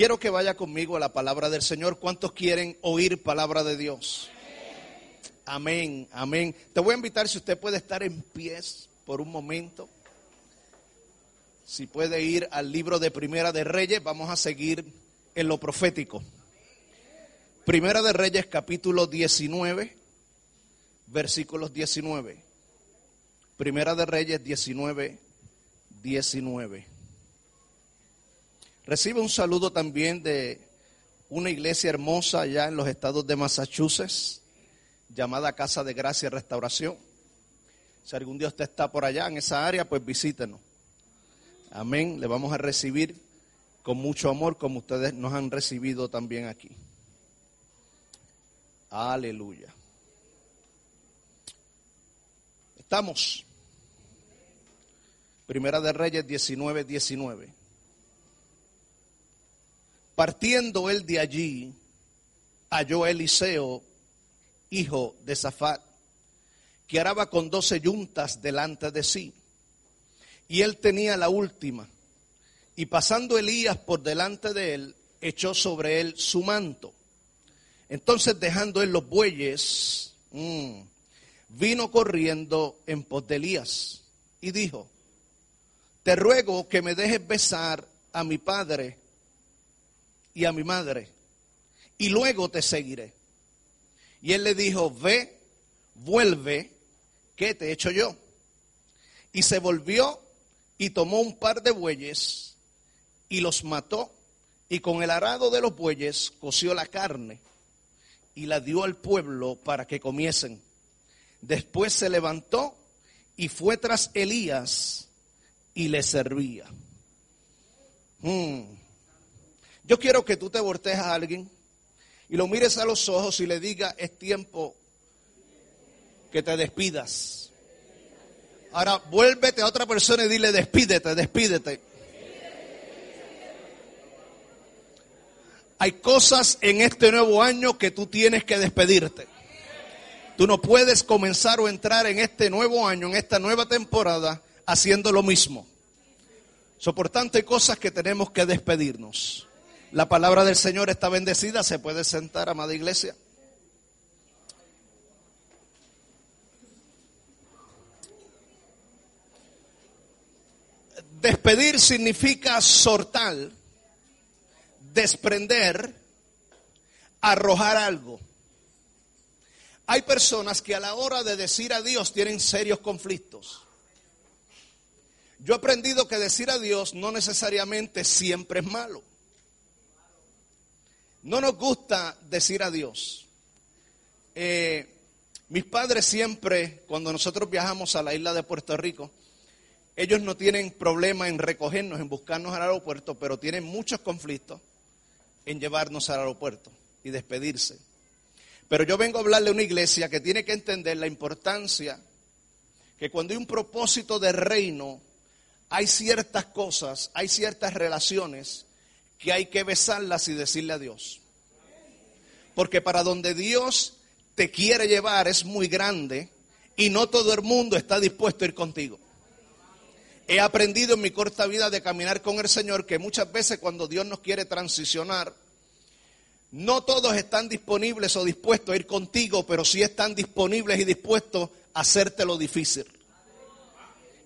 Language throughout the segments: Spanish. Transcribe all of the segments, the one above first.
Quiero que vaya conmigo a la palabra del Señor. ¿Cuántos quieren oír palabra de Dios? Amén, amén. Te voy a invitar si usted puede estar en pies por un momento. Si puede ir al libro de Primera de Reyes, vamos a seguir en lo profético. Primera de Reyes capítulo 19, versículos 19. Primera de Reyes 19, 19. Recibe un saludo también de una iglesia hermosa allá en los estados de Massachusetts, llamada Casa de Gracia y Restauración. Si algún día usted está por allá en esa área, pues visítenos. Amén. Le vamos a recibir con mucho amor como ustedes nos han recibido también aquí. Aleluya. Estamos. Primera de Reyes 19, 19. Partiendo él de allí, halló Eliseo, hijo de Zafat, que araba con doce yuntas delante de sí. Y él tenía la última. Y pasando Elías por delante de él, echó sobre él su manto. Entonces dejando él los bueyes, mmm, vino corriendo en pos de Elías y dijo, te ruego que me dejes besar a mi padre y a mi madre, y luego te seguiré. Y él le dijo, ve, vuelve, ¿qué te he hecho yo? Y se volvió y tomó un par de bueyes y los mató, y con el arado de los bueyes coció la carne y la dio al pueblo para que comiesen. Después se levantó y fue tras Elías y le servía. Hmm. Yo quiero que tú te voltees a alguien y lo mires a los ojos y le diga, es tiempo que te despidas. Ahora vuélvete a otra persona y dile, despídete, despídete. Hay cosas en este nuevo año que tú tienes que despedirte. Tú no puedes comenzar o entrar en este nuevo año, en esta nueva temporada, haciendo lo mismo. Soportante hay cosas que tenemos que despedirnos. La palabra del Señor está bendecida. Se puede sentar, amada iglesia. Despedir significa sortar, desprender, arrojar algo. Hay personas que a la hora de decir adiós tienen serios conflictos. Yo he aprendido que decir adiós no necesariamente siempre es malo. No nos gusta decir adiós. Eh, mis padres siempre, cuando nosotros viajamos a la isla de Puerto Rico, ellos no tienen problema en recogernos, en buscarnos al aeropuerto, pero tienen muchos conflictos en llevarnos al aeropuerto y despedirse. Pero yo vengo a hablarle a una iglesia que tiene que entender la importancia que cuando hay un propósito de reino, hay ciertas cosas, hay ciertas relaciones que hay que besarlas y decirle a Dios. Porque para donde Dios te quiere llevar es muy grande y no todo el mundo está dispuesto a ir contigo. He aprendido en mi corta vida de caminar con el Señor que muchas veces cuando Dios nos quiere transicionar, no todos están disponibles o dispuestos a ir contigo, pero sí están disponibles y dispuestos a hacerte lo difícil.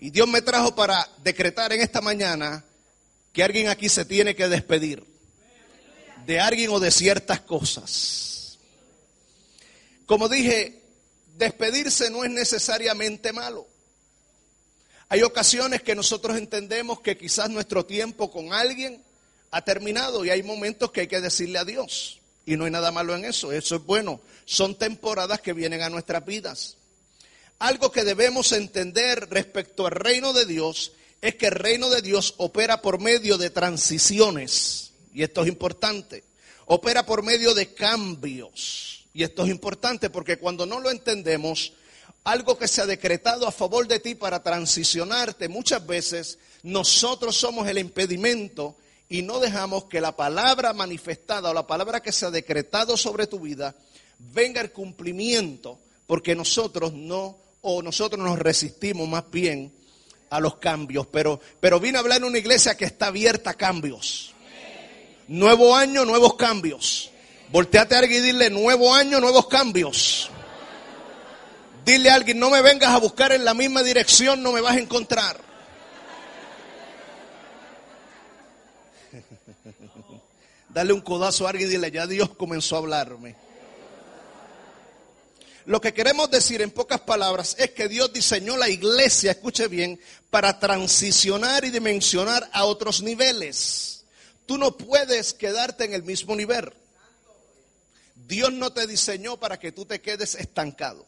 Y Dios me trajo para decretar en esta mañana que alguien aquí se tiene que despedir de alguien o de ciertas cosas. Como dije, despedirse no es necesariamente malo. Hay ocasiones que nosotros entendemos que quizás nuestro tiempo con alguien ha terminado y hay momentos que hay que decirle adiós. Y no hay nada malo en eso, eso es bueno. Son temporadas que vienen a nuestras vidas. Algo que debemos entender respecto al reino de Dios es que el reino de Dios opera por medio de transiciones, y esto es importante. Opera por medio de cambios, y esto es importante porque cuando no lo entendemos, algo que se ha decretado a favor de ti para transicionarte, muchas veces nosotros somos el impedimento y no dejamos que la palabra manifestada o la palabra que se ha decretado sobre tu vida venga al cumplimiento, porque nosotros no o nosotros nos resistimos más bien a los cambios. Pero, pero vine a hablar en una iglesia que está abierta a cambios. Nuevo año, nuevos cambios. Volteate a alguien y dile, nuevo año, nuevos cambios. Dile a alguien, no me vengas a buscar en la misma dirección, no me vas a encontrar. Dale un codazo a alguien y dile, ya Dios comenzó a hablarme. Lo que queremos decir en pocas palabras es que Dios diseñó la iglesia, escuche bien, para transicionar y dimensionar a otros niveles. Tú no puedes quedarte en el mismo nivel. Dios no te diseñó para que tú te quedes estancado.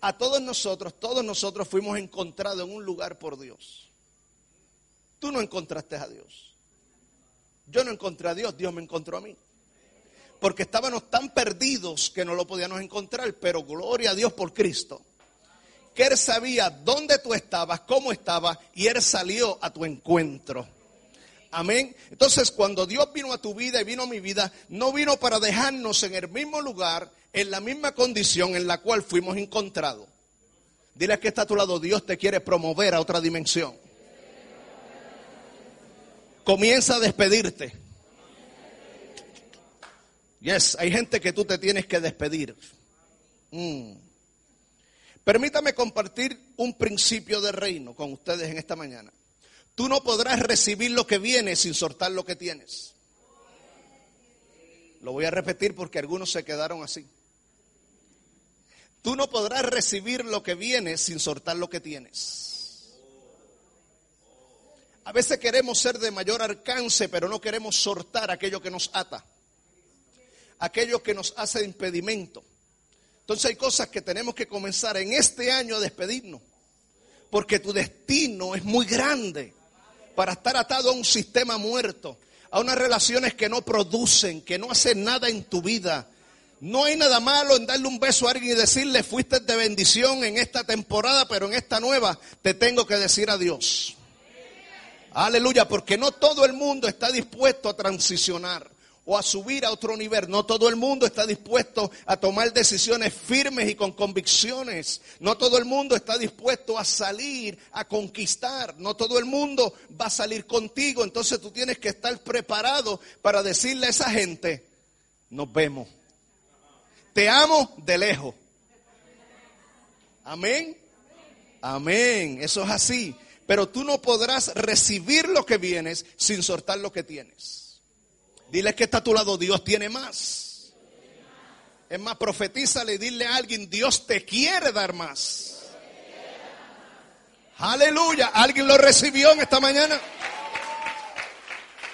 A todos nosotros, todos nosotros fuimos encontrados en un lugar por Dios. Tú no encontraste a Dios. Yo no encontré a Dios, Dios me encontró a mí porque estábamos tan perdidos que no lo podíamos encontrar, pero gloria a Dios por Cristo. Que Él sabía dónde tú estabas, cómo estabas, y Él salió a tu encuentro. Amén. Entonces, cuando Dios vino a tu vida y vino a mi vida, no vino para dejarnos en el mismo lugar, en la misma condición en la cual fuimos encontrados. Dile que está a tu lado, Dios te quiere promover a otra dimensión. Comienza a despedirte. Yes, hay gente que tú te tienes que despedir. Mm. Permítame compartir un principio de reino con ustedes en esta mañana. Tú no podrás recibir lo que viene sin soltar lo que tienes. Lo voy a repetir porque algunos se quedaron así. Tú no podrás recibir lo que viene sin soltar lo que tienes. A veces queremos ser de mayor alcance, pero no queremos soltar aquello que nos ata aquello que nos hace impedimento. Entonces hay cosas que tenemos que comenzar en este año a despedirnos, porque tu destino es muy grande para estar atado a un sistema muerto, a unas relaciones que no producen, que no hacen nada en tu vida. No hay nada malo en darle un beso a alguien y decirle, fuiste de bendición en esta temporada, pero en esta nueva te tengo que decir adiós. Aleluya, porque no todo el mundo está dispuesto a transicionar o a subir a otro nivel. No todo el mundo está dispuesto a tomar decisiones firmes y con convicciones. No todo el mundo está dispuesto a salir, a conquistar. No todo el mundo va a salir contigo. Entonces tú tienes que estar preparado para decirle a esa gente, nos vemos. Te amo de lejos. Amén. Amén. Eso es así. Pero tú no podrás recibir lo que vienes sin soltar lo que tienes. Dile que está a tu lado, Dios tiene más. Es más, profetízale y dile a alguien, Dios te quiere dar más. Aleluya. ¿Alguien lo recibió en esta mañana?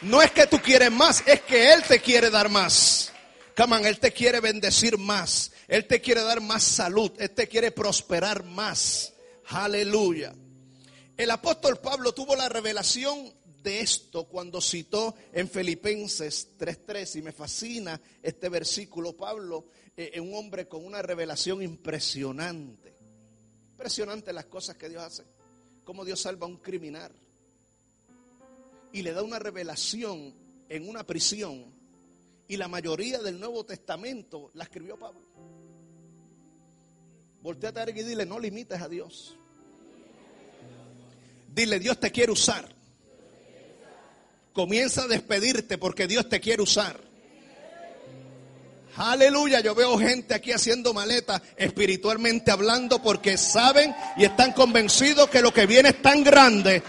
No es que tú quieres más, es que Él te quiere dar más. Come Él te quiere bendecir más. Él te quiere dar más salud. Él te quiere prosperar más. Aleluya. El apóstol Pablo tuvo la revelación de esto cuando citó en Filipenses 3:3 y me fascina este versículo. Pablo eh, un hombre con una revelación impresionante. Impresionante las cosas que Dios hace. Cómo Dios salva a un criminal. Y le da una revelación en una prisión. Y la mayoría del Nuevo Testamento la escribió Pablo. Volteate a alguien y dile, no limites a Dios. Dile, Dios te quiere usar. Comienza a despedirte porque Dios te quiere usar. Aleluya, yo veo gente aquí haciendo maletas espiritualmente hablando porque saben y están convencidos que lo que viene es tan grande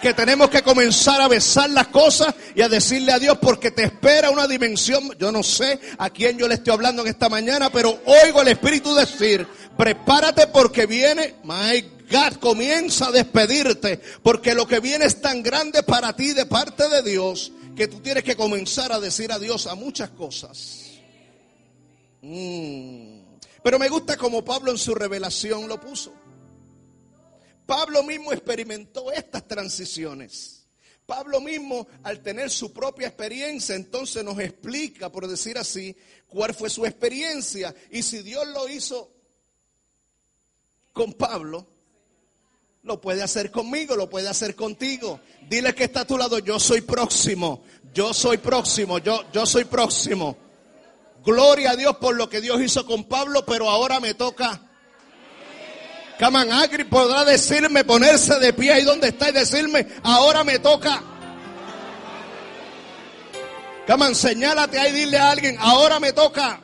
que tenemos que comenzar a besar las cosas y a decirle a Dios porque te espera una dimensión. Yo no sé a quién yo le estoy hablando en esta mañana, pero oigo el Espíritu decir, prepárate porque viene, my God, comienza a despedirte, porque lo que viene es tan grande para ti de parte de Dios que tú tienes que comenzar a decir adiós a muchas cosas. Mm. Pero me gusta como Pablo en su revelación lo puso. Pablo mismo experimentó estas transiciones. Pablo mismo, al tener su propia experiencia, entonces nos explica, por decir así, cuál fue su experiencia. Y si Dios lo hizo con Pablo, lo puede hacer conmigo, lo puede hacer contigo. Dile que está a tu lado, yo soy próximo, yo soy próximo, yo, yo soy próximo. Gloria a Dios por lo que Dios hizo con Pablo, pero ahora me toca. Caman Agri podrá decirme, ponerse de pie ahí donde está y decirme, ahora me toca. Come on, señálate ahí, dile a alguien, ahora me toca.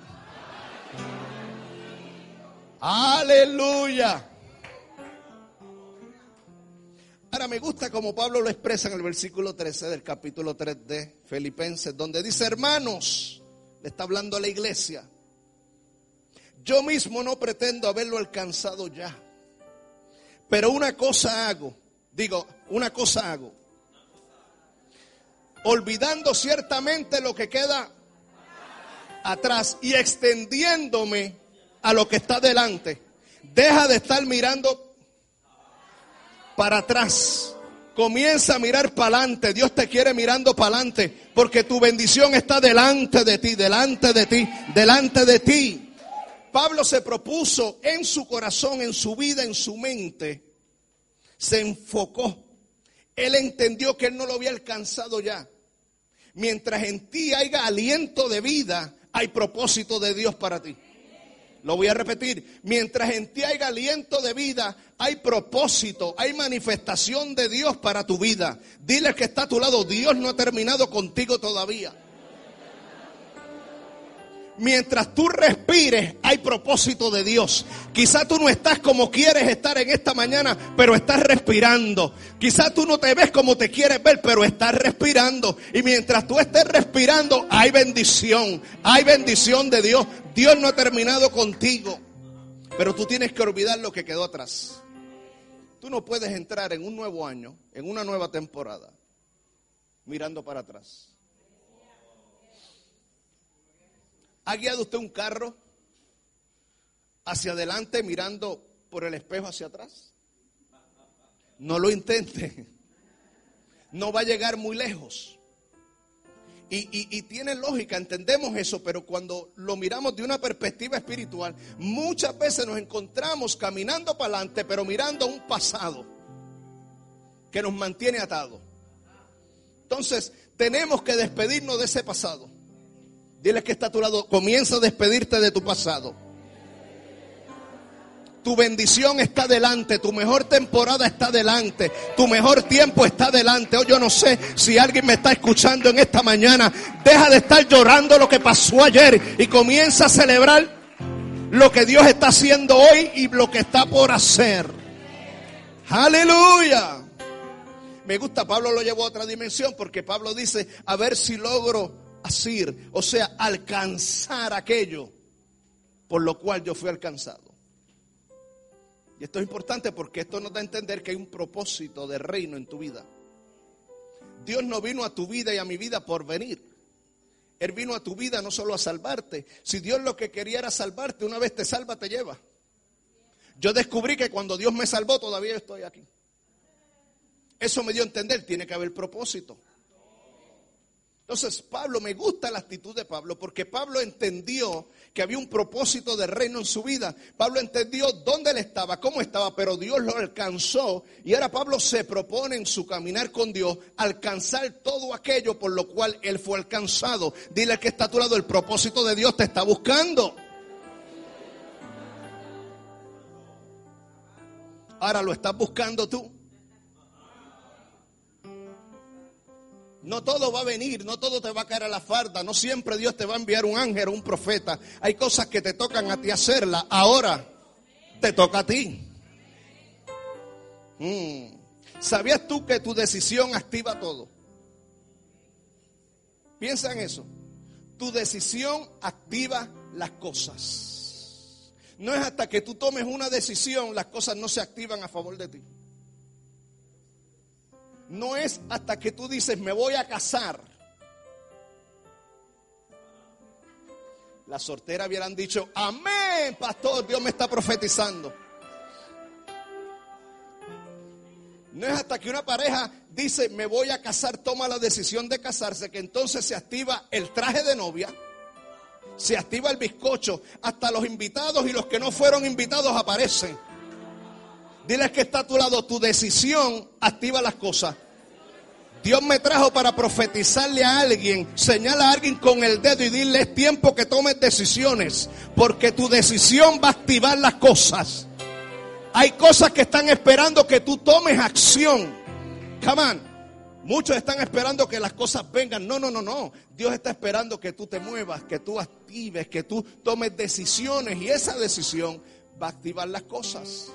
Aleluya. Ahora me gusta como Pablo lo expresa en el versículo 13 del capítulo 3 de Filipenses, donde dice, hermanos, le está hablando a la iglesia, yo mismo no pretendo haberlo alcanzado ya, pero una cosa hago, digo, una cosa hago, olvidando ciertamente lo que queda atrás y extendiéndome a lo que está delante. Deja de estar mirando para atrás. Comienza a mirar para adelante. Dios te quiere mirando para adelante. Porque tu bendición está delante de ti, delante de ti, delante de ti. Pablo se propuso en su corazón, en su vida, en su mente. Se enfocó. Él entendió que él no lo había alcanzado ya. Mientras en ti haya aliento de vida, hay propósito de Dios para ti. Lo voy a repetir. Mientras en ti hay aliento de vida, hay propósito, hay manifestación de Dios para tu vida. Dile que está a tu lado, Dios no ha terminado contigo todavía. Mientras tú respires, hay propósito de Dios. Quizá tú no estás como quieres estar en esta mañana, pero estás respirando. Quizá tú no te ves como te quieres ver, pero estás respirando. Y mientras tú estés respirando, hay bendición. Hay bendición de Dios. Dios no ha terminado contigo. Pero tú tienes que olvidar lo que quedó atrás. Tú no puedes entrar en un nuevo año, en una nueva temporada, mirando para atrás. ¿Ha guiado usted un carro hacia adelante mirando por el espejo hacia atrás? No lo intente. No va a llegar muy lejos. Y, tiene lógica, entendemos eso, pero cuando lo miramos de una perspectiva espiritual, muchas veces nos encontramos caminando para adelante, pero mirando un pasado que nos mantiene atados. Entonces, tenemos que despedirnos de ese pasado. Dile que está a tu lado. Comienza a despedirte de tu pasado. Tu bendición está delante, tu mejor temporada está delante, tu mejor tiempo está delante. Hoy yo no sé si alguien me está escuchando en esta mañana. Deja de estar llorando lo que pasó ayer y comienza a celebrar lo que Dios está haciendo hoy y lo que está por hacer. Aleluya. Me gusta, Pablo lo llevó a otra dimensión porque Pablo dice, a ver si logro o sea, alcanzar aquello por lo cual yo fui alcanzado. Y esto es importante porque esto nos da a entender que hay un propósito de reino en tu vida. Dios no vino a tu vida y a mi vida por venir. Él vino a tu vida no solo a salvarte. Si Dios lo que quería era salvarte, una vez te salva, te lleva. Yo descubrí que cuando Dios me salvó, todavía estoy aquí. Eso me dio a entender, tiene que haber propósito. Entonces, Pablo, me gusta la actitud de Pablo porque Pablo entendió que había un propósito de reino en su vida. Pablo entendió dónde él estaba, cómo estaba, pero Dios lo alcanzó. Y ahora Pablo se propone en su caminar con Dios alcanzar todo aquello por lo cual él fue alcanzado. Dile que está a tu lado, el propósito de Dios te está buscando. Ahora lo estás buscando tú. No todo va a venir, no todo te va a caer a la farda, no siempre Dios te va a enviar un ángel o un profeta. Hay cosas que te tocan a ti hacerla. Ahora te toca a ti. Mm. ¿Sabías tú que tu decisión activa todo? Piensa en eso. Tu decisión activa las cosas. No es hasta que tú tomes una decisión las cosas no se activan a favor de ti no es hasta que tú dices, me voy a casar. La soltera hubieran dicho, amén, pastor, Dios me está profetizando. No es hasta que una pareja dice, me voy a casar, toma la decisión de casarse, que entonces se activa el traje de novia, se activa el bizcocho, hasta los invitados y los que no fueron invitados aparecen. Diles que está a tu lado, tu decisión activa las cosas. Dios me trajo para profetizarle a alguien, señala a alguien con el dedo y dile es tiempo que tomes decisiones, porque tu decisión va a activar las cosas. Hay cosas que están esperando que tú tomes acción. Come on. Muchos están esperando que las cosas vengan. No, no, no, no. Dios está esperando que tú te muevas, que tú actives, que tú tomes decisiones y esa decisión va a activar las cosas.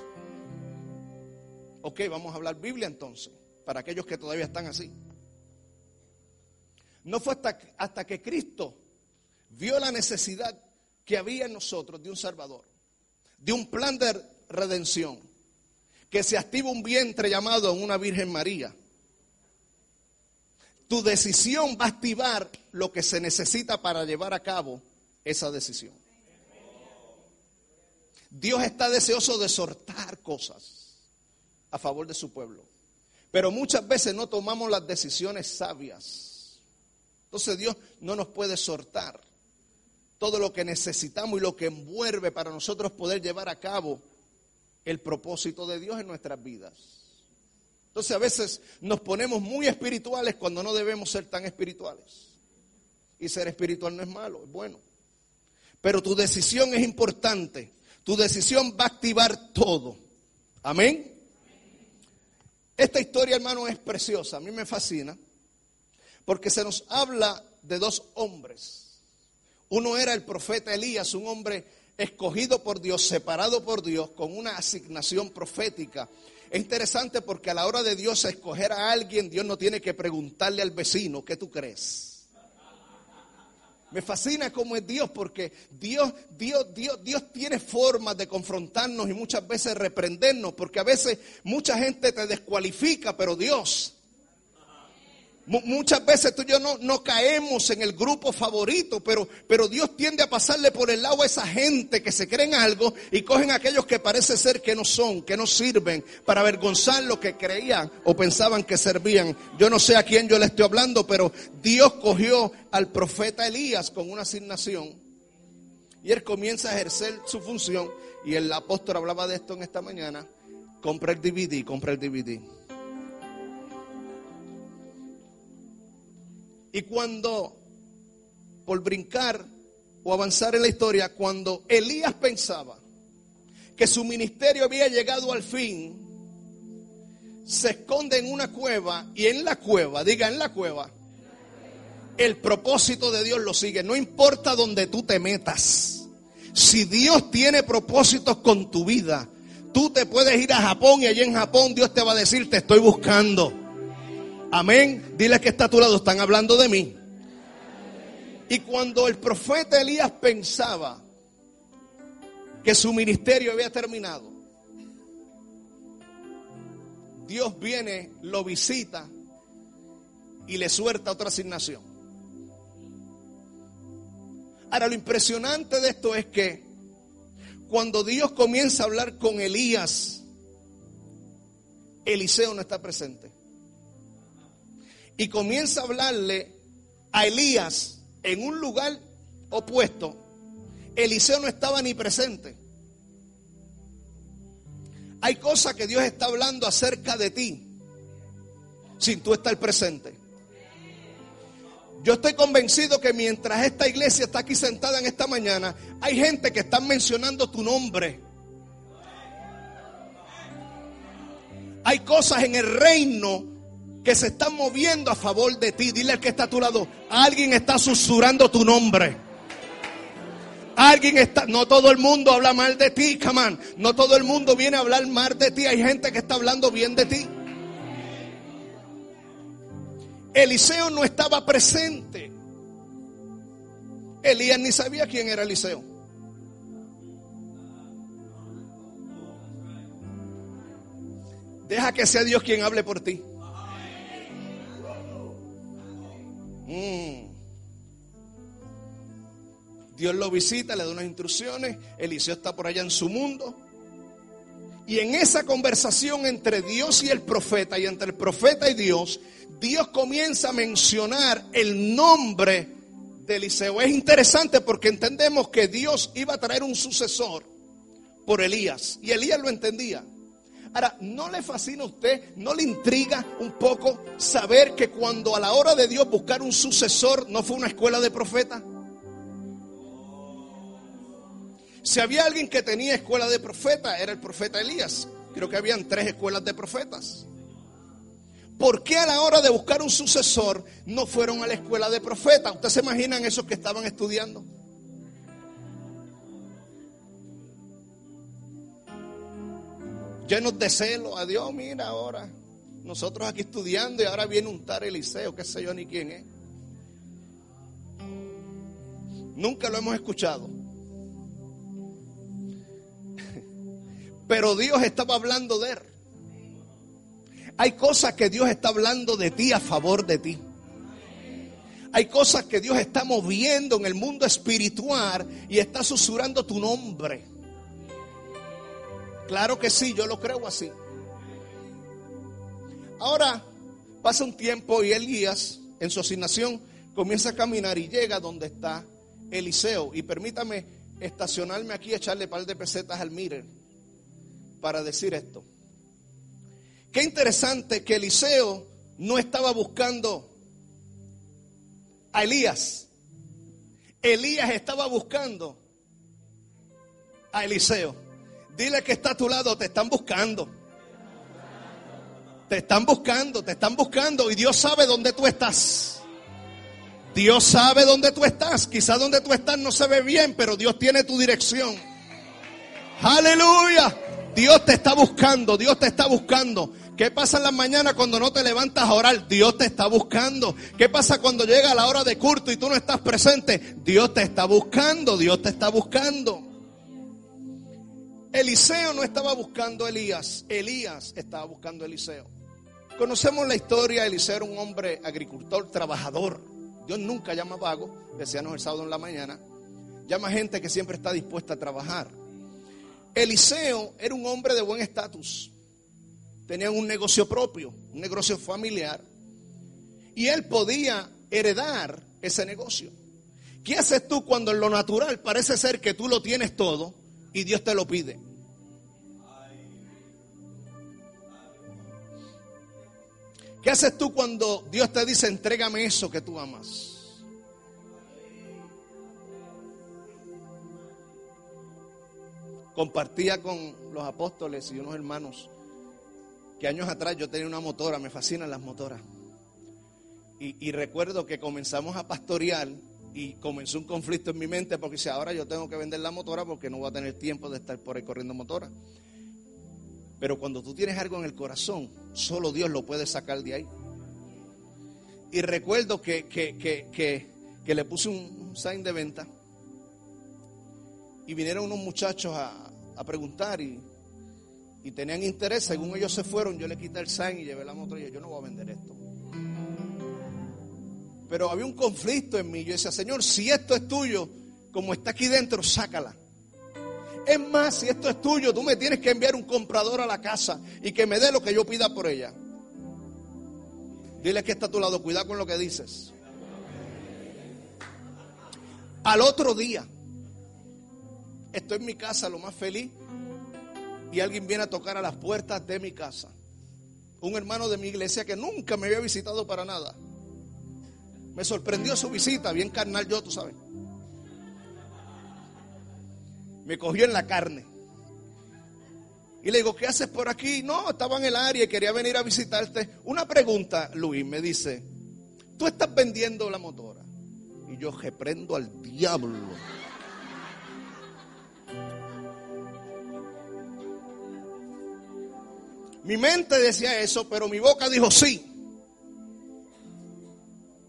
Ok, vamos a hablar Biblia entonces, para aquellos que todavía están así. No fue hasta, hasta que Cristo vio la necesidad que había en nosotros de un Salvador, de un plan de redención, que se activa un vientre llamado una Virgen María. Tu decisión va a activar lo que se necesita para llevar a cabo esa decisión. Dios está deseoso de soltar cosas a favor de su pueblo. Pero muchas veces no tomamos las decisiones sabias. Entonces Dios no nos puede soltar todo lo que necesitamos y lo que envuelve para nosotros poder llevar a cabo el propósito de Dios en nuestras vidas. Entonces a veces nos ponemos muy espirituales cuando no debemos ser tan espirituales. Y ser espiritual no es malo, es bueno. Pero tu decisión es importante. Tu decisión va a activar todo. Amén. Esta historia, hermano, es preciosa. A mí me fascina. Porque se nos habla de dos hombres uno era el profeta Elías, un hombre escogido por Dios, separado por Dios, con una asignación profética. Es interesante porque a la hora de Dios escoger a alguien, Dios no tiene que preguntarle al vecino, ¿qué tú crees? Me fascina cómo es Dios porque Dios, Dios, Dios, Dios tiene formas de confrontarnos y muchas veces reprendernos, porque a veces mucha gente te descualifica, pero Dios Muchas veces tú y yo no, caemos en el grupo favorito, pero, pero Dios tiende a pasarle por el lado a esa gente que se creen algo y cogen a aquellos que parece ser que no son, que no sirven, para avergonzar lo que creían o pensaban que servían. Yo no sé a quién yo le estoy hablando, pero Dios cogió al profeta Elías con una asignación y él comienza a ejercer su función. Y el apóstol hablaba de esto en esta mañana. Compra el DVD, compra el DVD. Y cuando, por brincar o avanzar en la historia, cuando Elías pensaba que su ministerio había llegado al fin, se esconde en una cueva y en la cueva, diga en la cueva, el propósito de Dios lo sigue. No importa donde tú te metas. Si Dios tiene propósitos con tu vida, tú te puedes ir a Japón y allí en Japón Dios te va a decir, te estoy buscando. Amén. Dile que está a tu lado, están hablando de mí. Y cuando el profeta Elías pensaba que su ministerio había terminado, Dios viene, lo visita y le suelta otra asignación. Ahora, lo impresionante de esto es que cuando Dios comienza a hablar con Elías, Eliseo no está presente y comienza a hablarle a Elías en un lugar opuesto, Eliseo no estaba ni presente. Hay cosas que Dios está hablando acerca de ti sin tú estar presente. Yo estoy convencido que mientras esta iglesia está aquí sentada en esta mañana, hay gente que está mencionando tu nombre. Hay cosas en el reino que se están moviendo a favor de ti. Dile al que está a tu lado, alguien está susurrando tu nombre. Alguien está, no todo el mundo habla mal de ti, come No todo el mundo viene a hablar mal de ti. Hay gente que está hablando bien de ti. Eliseo no estaba presente. Elías ni sabía quién era Eliseo. Deja que sea Dios quien hable por ti. Mm. Dios lo visita, le da unas instrucciones, Eliseo está por allá en su mundo. Y en esa conversación entre Dios y el profeta, y entre el profeta y Dios, Dios comienza a mencionar el nombre de Eliseo. Es interesante porque entendemos que Dios iba a traer un sucesor por Elías. Y Elías lo entendía. Ahora, ¿no le fascina a usted, no le intriga un poco saber que cuando a la hora de Dios buscar un sucesor no fue una escuela de profetas? Si había alguien que tenía escuela de profeta, era el profeta Elías. Creo que habían tres escuelas de profetas. ¿Por qué a la hora de buscar un sucesor no fueron a la escuela de profetas? ¿Ustedes se imaginan esos que estaban estudiando? Llenos de celo, a Dios, mira ahora. Nosotros aquí estudiando y ahora viene un tal Eliseo, qué sé yo ni quién es. Nunca lo hemos escuchado. Pero Dios estaba hablando de él. Hay cosas que Dios está hablando de ti a favor de ti. Hay cosas que Dios está moviendo en el mundo espiritual y está susurrando tu nombre. Claro que sí, yo lo creo así. Ahora pasa un tiempo y Elías en su asignación comienza a caminar y llega donde está Eliseo. Y permítame estacionarme aquí, echarle par de pesetas al Miren para decir esto. Qué interesante que Eliseo no estaba buscando a Elías. Elías estaba buscando a Eliseo. Dile que está a tu lado, te están buscando. Te están buscando, te están buscando y Dios sabe dónde tú estás. Dios sabe dónde tú estás. Quizá donde tú estás no se ve bien, pero Dios tiene tu dirección. Aleluya. Dios te está buscando, Dios te está buscando. ¿Qué pasa en la mañana cuando no te levantas a orar? Dios te está buscando. ¿Qué pasa cuando llega la hora de culto y tú no estás presente? Dios te está buscando, Dios te está buscando. Eliseo no estaba buscando a Elías, Elías estaba buscando a Eliseo. Conocemos la historia, Eliseo era un hombre agricultor, trabajador. Dios nunca llama vago, decíamos el sábado en la mañana. Llama gente que siempre está dispuesta a trabajar. Eliseo era un hombre de buen estatus tenían un negocio propio, un negocio familiar, y él podía heredar ese negocio. ¿Qué haces tú cuando en lo natural parece ser que tú lo tienes todo y Dios te lo pide? ¿Qué haces tú cuando Dios te dice, entrégame eso que tú amas? Compartía con los apóstoles y unos hermanos que años atrás yo tenía una motora, me fascinan las motoras. Y, recuerdo que comenzamos a pastorear y comenzó un conflicto en mi mente porque si ahora yo tengo que vender la motora porque no voy a tener tiempo de estar por ahí corriendo motora. Pero cuando tú tienes algo en el corazón, solo Dios lo puede sacar de ahí. Y recuerdo que, que, le puse un, sign de venta y vinieron unos muchachos a, a preguntar y y tenían interés, según ellos se fueron, yo le quité el sign y llevé la moto y yo no voy a vender esto. Pero había un conflicto en mí. Yo decía, Señor, si esto es tuyo, como está aquí dentro, sácala. Es más, si esto es tuyo, tú me tienes que enviar un comprador a la casa y que me dé lo que yo pida por ella. Dile que está a tu lado, cuidado con lo que dices. Al otro día, estoy en mi casa lo más feliz y alguien viene a tocar a las puertas de mi casa. Un hermano de mi iglesia que nunca me había visitado para nada. Me sorprendió su visita, bien carnal yo, tú sabes. Me cogió en la carne. Y le digo, ¿qué haces por aquí? No, estaba en el área y quería venir a visitarte. Una pregunta, Luis, me dice, ¿tú estás vendiendo la motora? Y yo reprendo al diablo. Mi mente decía eso, pero mi boca dijo sí.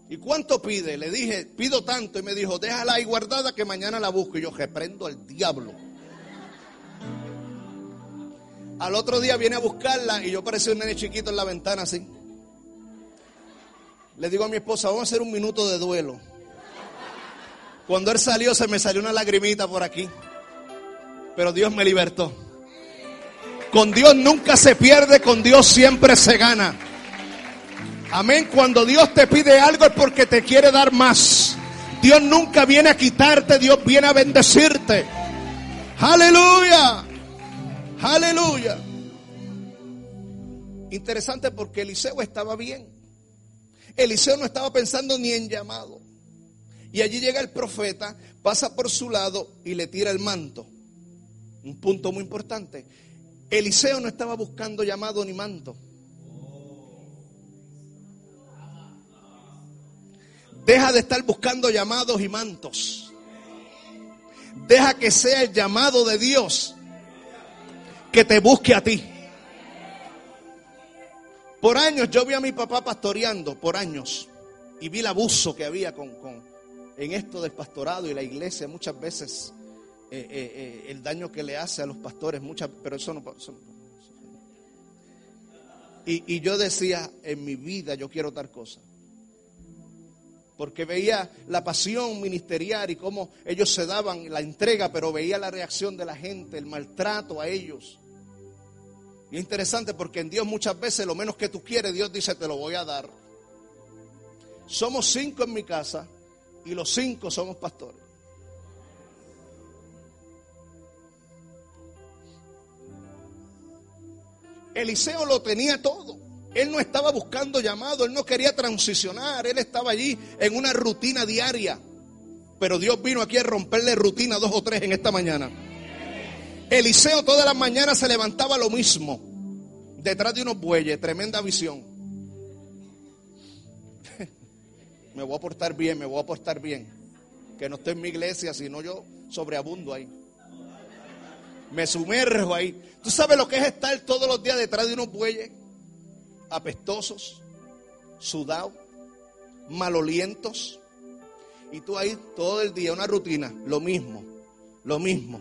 ¿Y cuánto pide? Le dije, pido tanto. Y me dijo, déjala ahí guardada que mañana la busco. Y yo reprendo al diablo. Al otro día viene a buscarla y yo parecía un nene chiquito en la ventana así. Le digo a mi esposa, vamos a hacer un minuto de duelo. Cuando él salió se me salió una lagrimita por aquí. Pero Dios me libertó. Con Dios nunca se pierde, con Dios siempre se gana. Amén. Cuando Dios te pide algo es porque te quiere dar más. Dios nunca viene a quitarte, Dios viene a bendecirte. Aleluya. Aleluya. Interesante porque Eliseo estaba bien. Eliseo no estaba pensando ni en llamado. Y allí llega el profeta, pasa por su lado y le tira el manto. Un punto muy importante. Eliseo no estaba buscando llamado ni manto. Deja de estar buscando llamados y mantos. Deja que sea el llamado de Dios que te busque a ti. Por años yo vi a mi papá pastoreando, por años, y vi el abuso que había con, en esto del pastorado y la iglesia muchas veces, eh, eh, eh, el daño que le hace a los pastores, muchas, pero eso no, eso y, y yo decía, en mi vida yo quiero tal cosa porque veía la pasión ministerial y cómo ellos se daban la entrega, pero veía la reacción de la gente, el maltrato a ellos. Y es interesante porque en Dios muchas veces lo menos que tú quieres, Dios dice, te lo voy a dar. Somos cinco en mi casa y los cinco somos pastores. Eliseo lo tenía todo. Él no estaba buscando llamado, él no quería transicionar, él estaba allí en una rutina diaria. Pero Dios vino aquí a romperle rutina dos o tres en esta mañana. Eliseo todas las mañanas se levantaba lo mismo, detrás de unos bueyes, tremenda visión. me voy a portar bien, me voy a portar bien. Que no esté en mi iglesia, sino yo sobreabundo ahí. Me sumerjo ahí. ¿Tú sabes lo que es estar todos los días detrás de unos bueyes? Apestosos, sudados, malolientos. Y tú ahí todo el día, una rutina, lo mismo, lo mismo.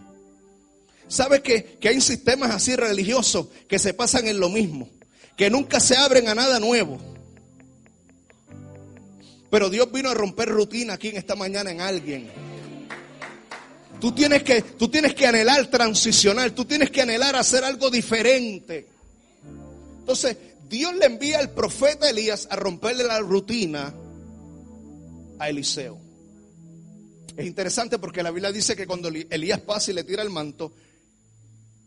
¿Sabes que, que hay sistemas así religiosos que se pasan en lo mismo? Que nunca se abren a nada nuevo. Pero Dios vino a romper rutina aquí en esta mañana en alguien. Tú tienes que, tú tienes que anhelar transicionar, tú tienes que anhelar hacer algo diferente. Entonces, Dios le envía al profeta Elías a romperle la rutina a Eliseo. Es interesante porque la Biblia dice que cuando Elías pasa y le tira el manto,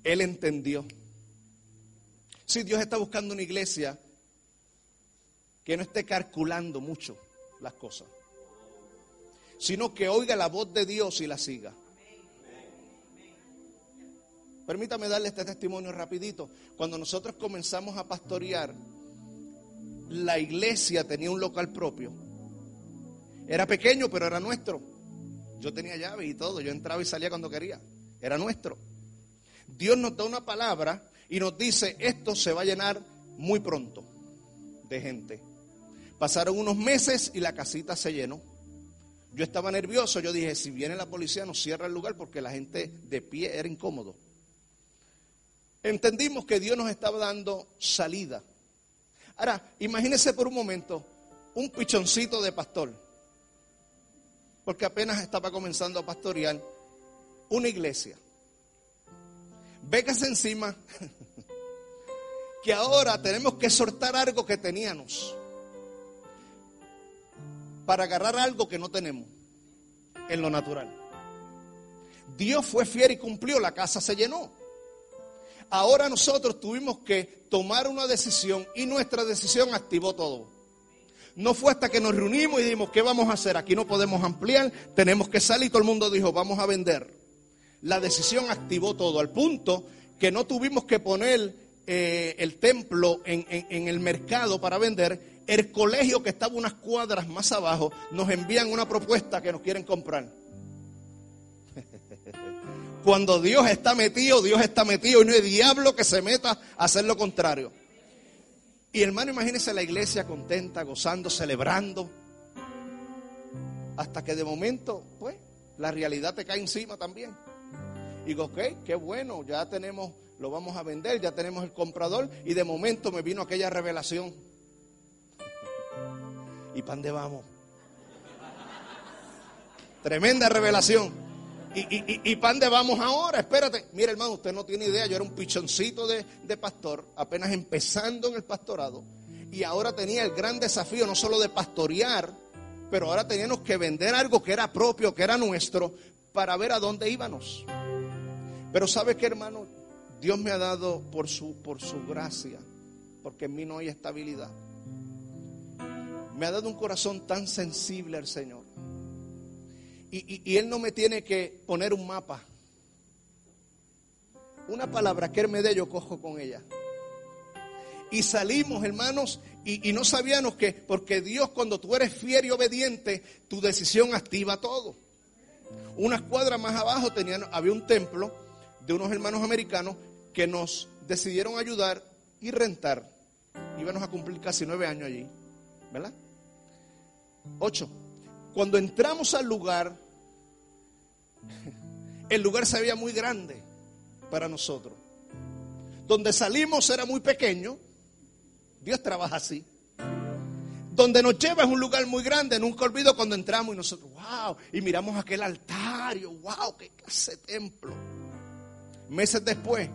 él entendió. Si Dios está buscando una iglesia que no esté calculando mucho las cosas, sino que oiga la voz de Dios y la siga. Permítame darle este testimonio rapidito. Cuando nosotros comenzamos a pastorear, la iglesia tenía un local propio. Era pequeño, pero era nuestro. Yo tenía llave y todo. Yo entraba y salía cuando quería. Era nuestro. Dios nos da una palabra y nos dice, esto se va a llenar muy pronto de gente. Pasaron unos meses y la casita se llenó. Yo estaba nervioso, yo dije, si viene la policía nos cierra el lugar porque la gente de pie era incómodo. Entendimos que Dios nos estaba dando salida. Ahora, imagínese por un momento un pichoncito de pastor, porque apenas estaba comenzando a pastorear una iglesia véngase encima que ahora tenemos que soltar algo que teníamos para agarrar algo que no tenemos en lo natural. Dios fue fiel y cumplió, la casa se llenó. Ahora nosotros tuvimos que tomar una decisión y nuestra decisión activó todo. No fue hasta que nos reunimos y dijimos, ¿qué vamos a hacer? Aquí no podemos ampliar, tenemos que salir. Y todo el mundo dijo, vamos a vender la decisión activó todo, al punto que no tuvimos que poner eh, el templo en, en, el mercado para vender. El colegio que estaba unas cuadras más abajo nos envían una propuesta que nos quieren comprar. Cuando Dios está metido, Dios está metido y no hay diablo que se meta a hacer lo contrario. Y hermano, imagínese la iglesia contenta, gozando, celebrando. Hasta que de momento, pues, la realidad te cae encima también. Y digo, ok, qué bueno, ya tenemos, lo vamos a vender, ya tenemos el comprador. Y de momento me vino aquella revelación. ¿Y pan de vamos? Tremenda revelación. ¿Y, y, y, pan de vamos ahora? Espérate. Mira, hermano, usted no tiene idea. Yo era un pichoncito de, de pastor, apenas empezando en el pastorado. Y ahora tenía el gran desafío no solo de pastorear, pero ahora teníamos que vender algo que era propio, que era nuestro, para ver a dónde íbamos. Pero ¿sabe qué, hermano? Dios me ha dado por su, por su gracia, porque en mí no hay estabilidad. Me ha dado un corazón tan sensible al Señor. Y, Él no me tiene que poner un mapa. Una palabra que Él me dé, yo cojo con ella. Y salimos, hermanos, y, no sabíamos que, porque Dios cuando tú eres fiel y obediente, tu decisión activa todo. Unas cuadras más abajo tenían, había un templo de unos hermanos americanos que nos decidieron ayudar y rentar. Íbamos a cumplir casi nueve años allí, ¿verdad? Ocho. Cuando entramos al lugar, el lugar se veía muy grande para nosotros. Donde salimos era muy pequeño. Dios trabaja así. Donde nos lleva es un lugar muy grande. Nunca olvido cuando entramos y nosotros, wow, y miramos aquel altario, wow, qué clase de templo. Meses después,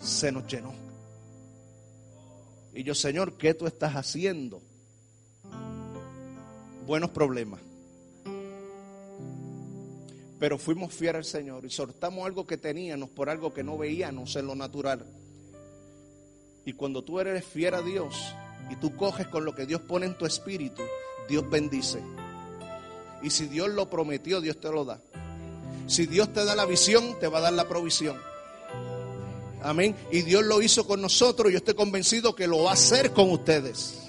se nos llenó. Y yo, Señor, ¿qué tú estás haciendo? Buenos problemas. Pero fuimos fieles al Señor y soltamos algo que teníamos por algo que no veíamos en lo natural. Y cuando tú eres fiel a Dios y tú coges con lo que Dios pone en tu espíritu, Dios bendice. Y si Dios lo prometió, Dios te lo da. Si Dios te da la visión, te va a dar la provisión. Amén. Y Dios lo hizo con nosotros. Yo estoy convencido que lo va a hacer con ustedes.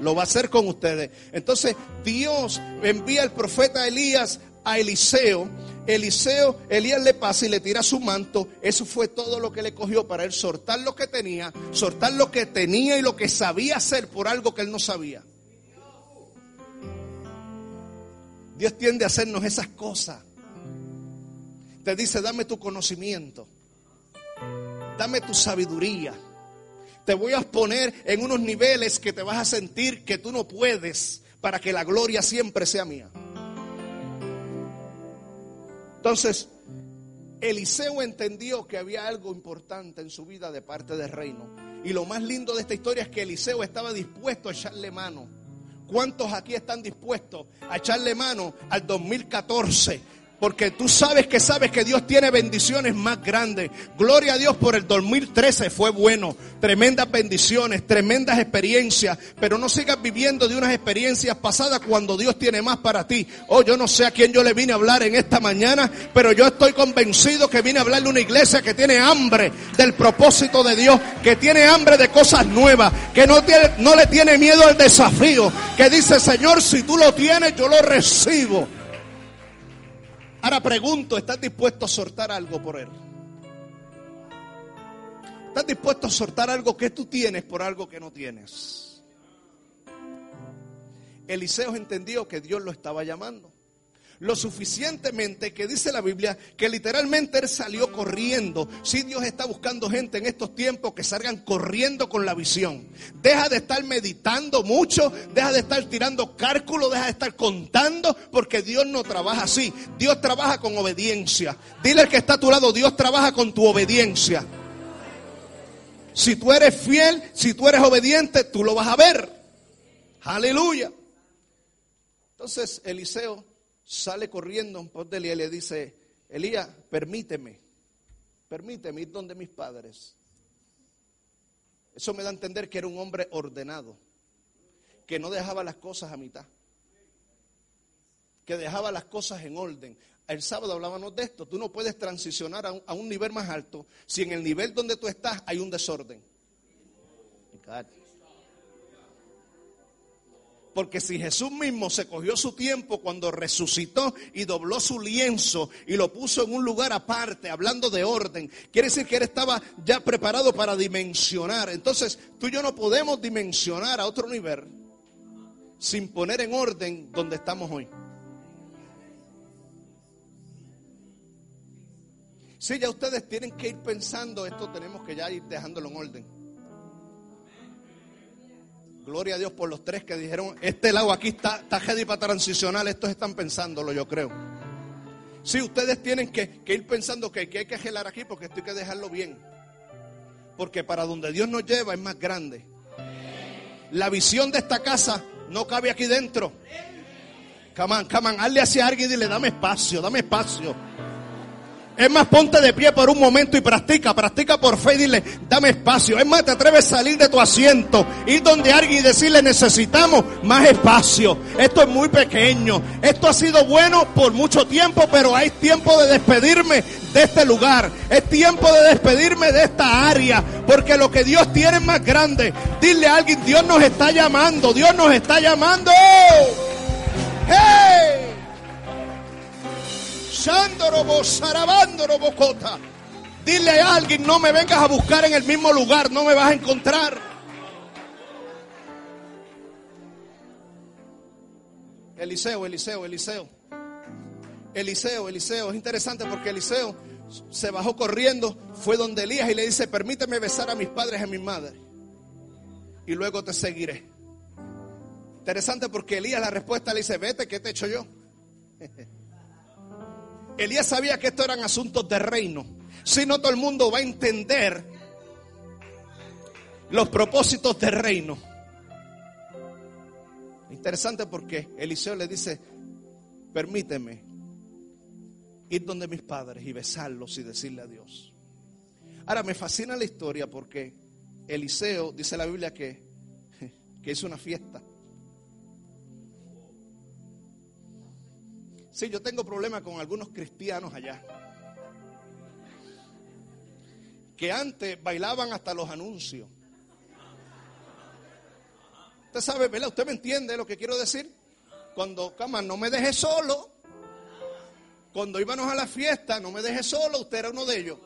Lo va a hacer con ustedes. Entonces Dios envía al profeta Elías a Eliseo. Eliseo, Elías le pasa y le tira su manto. Eso fue todo lo que le cogió para él soltar lo que tenía, soltar lo que tenía y lo que sabía hacer por algo que él no sabía. Dios tiende a hacernos esas cosas. Te dice, dame tu conocimiento dame tu sabiduría. Te voy a poner en unos niveles que te vas a sentir que tú no puedes para que la gloria siempre sea mía. Entonces, Eliseo entendió que había algo importante en su vida de parte del reino. Y lo más lindo de esta historia es que Eliseo estaba dispuesto a echarle mano. ¿Cuántos aquí están dispuestos a echarle mano al 2014? Porque tú sabes que sabes que Dios tiene bendiciones más grandes. Gloria a Dios por el 2013 fue bueno. Tremendas bendiciones, tremendas experiencias. Pero no sigas viviendo de unas experiencias pasadas cuando Dios tiene más para ti. Oh, yo no sé a quién yo le vine a hablar en esta mañana, pero yo estoy convencido que vine a hablarle a una iglesia que tiene hambre del propósito de Dios, que tiene hambre de cosas nuevas, que no, tiene, no le tiene miedo al desafío, que dice, Señor, si tú lo tienes, yo lo recibo. Ahora pregunto, ¿estás dispuesto a soltar algo por él? ¿Estás dispuesto a soltar algo que tú tienes por algo que no tienes? Eliseo entendió que Dios lo estaba llamando lo suficientemente que dice la Biblia que literalmente él salió corriendo. Si Dios está buscando gente en estos tiempos que salgan corriendo con la visión. Deja de estar meditando mucho, deja de estar tirando cálculo, deja de estar contando, porque Dios no trabaja así. Dios trabaja con obediencia. Dile al que está a tu lado, Dios trabaja con tu obediencia. Si tú eres fiel, si tú eres obediente, tú lo vas a ver. Aleluya. Entonces Eliseo sale corriendo un pos de Elías y le dice, Elías, permíteme, permíteme ir donde mis padres. Eso me da a entender que era un hombre ordenado, que no dejaba las cosas a mitad, que dejaba las cosas en orden. El sábado hablábamos de esto, tú no puedes transicionar a un, a un nivel más alto si en el nivel donde tú estás hay un desorden. Porque si Jesús mismo se cogió su tiempo cuando resucitó y dobló su lienzo y lo puso en un lugar aparte, hablando de orden, quiere decir que él estaba ya preparado para dimensionar. Entonces, tú y yo no podemos dimensionar a otro nivel sin poner en orden donde estamos hoy. Si ya ustedes tienen que ir pensando esto, tenemos que ya ir dejándolo en orden. Gloria a Dios por los tres que dijeron, este lado aquí está, está ready para transicionar, estos están pensándolo, yo creo. Sí, ustedes tienen que, ir pensando que, que, hay que gelar aquí porque esto hay que dejarlo bien. Porque para donde Dios nos lleva es más grande. La visión de esta casa no cabe aquí dentro. Come on, hazle hacia alguien y dile, dame espacio, dame espacio. Es más, ponte de pie por un momento y practica, practica por fe y dile, dame espacio. Es más, te atreves a salir de tu asiento, ir donde alguien y decirle, necesitamos más espacio. Esto es muy pequeño. Esto ha sido bueno por mucho tiempo, pero hay tiempo de despedirme de este lugar. Es tiempo de despedirme de esta área, porque lo que Dios tiene es más grande. Dile a alguien, Dios nos está llamando, Dios nos está llamando. ¡Hey! Dile a alguien, no me vengas a buscar en el mismo lugar, no me vas a encontrar. Eliseo, Eliseo, Eliseo. Eliseo, Eliseo. Es interesante porque Eliseo se bajó corriendo, fue donde Elías y le dice, permíteme besar a mis padres y a mi madre. Y luego te seguiré. Interesante porque Elías la respuesta le dice, vete, ¿qué te he hecho yo? Elías sabía que esto eran asuntos de reino. Si no, todo el mundo va a entender los propósitos del reino. Interesante porque Eliseo le dice, permíteme ir donde mis padres y besarlos y decirle adiós. Ahora me fascina la historia porque Eliseo dice la Biblia que, que hizo una fiesta. Sí, yo tengo problemas con algunos cristianos allá. Que antes bailaban hasta los anuncios. Usted sabe, ¿verdad? Usted me entiende lo que quiero decir. Cuando, cama, no me deje solo. Cuando íbamos a la fiesta, no me deje solo. Usted era uno de ellos.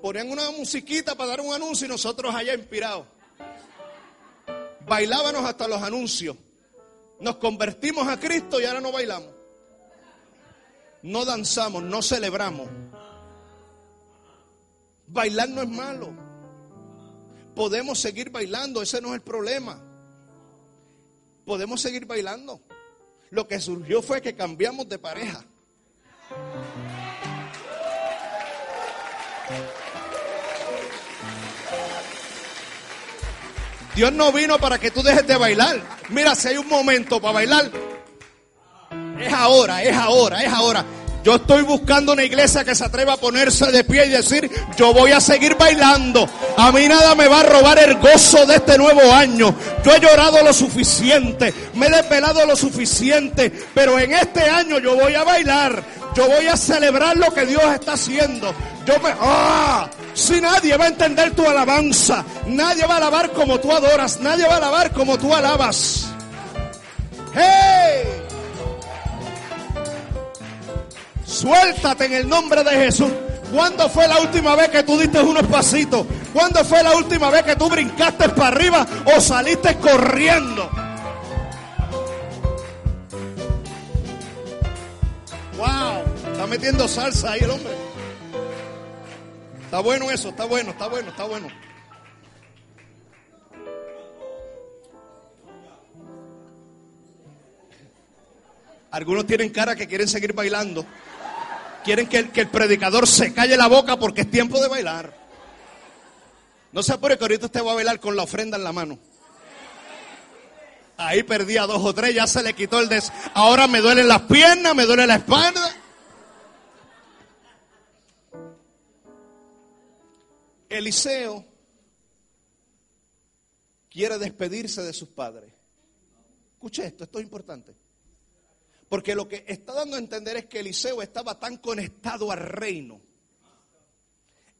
Ponían una musiquita para dar un anuncio y nosotros allá inspirados. Bailábamos hasta los anuncios. Nos convertimos a Cristo y ahora no bailamos. No danzamos, no celebramos. Bailar no es malo. Podemos seguir bailando, ese no es el problema. Podemos seguir bailando. Lo que surgió fue que cambiamos de pareja. Dios no vino para que tú dejes de bailar. Mira, si hay un momento para bailar, es ahora, es ahora, es ahora. Yo estoy buscando una iglesia que se atreva a ponerse de pie y decir, yo voy a seguir bailando. A mí nada me va a robar el gozo de este nuevo año. Yo he llorado lo suficiente, me he desvelado lo suficiente, pero en este año yo voy a bailar. Yo voy a celebrar lo que Dios está haciendo. Yo me... ¡Ah! Si nadie va a entender tu alabanza, nadie va a alabar como tú adoras, nadie va a alabar como tú alabas. ¡Hey! Suéltate en el nombre de Jesús. ¿Cuándo fue la última vez que tú diste unos pasitos? ¿Cuándo fue la última vez que tú brincaste para arriba o saliste corriendo? Wow, está metiendo salsa ahí el hombre. Está bueno eso, está bueno, está bueno, está bueno. Algunos tienen cara que quieren seguir bailando. Quieren que el, predicador se calle la boca porque es tiempo de bailar. No se apure que ahorita usted va a bailar con la ofrenda en la mano. Ahí perdía dos o tres, ya se le quitó el des. Ahora me duelen las piernas, me duele la espalda. Eliseo quiere despedirse de sus padres. Escuche esto, esto es importante. Porque lo que está dando a entender es que Eliseo estaba tan conectado al reino.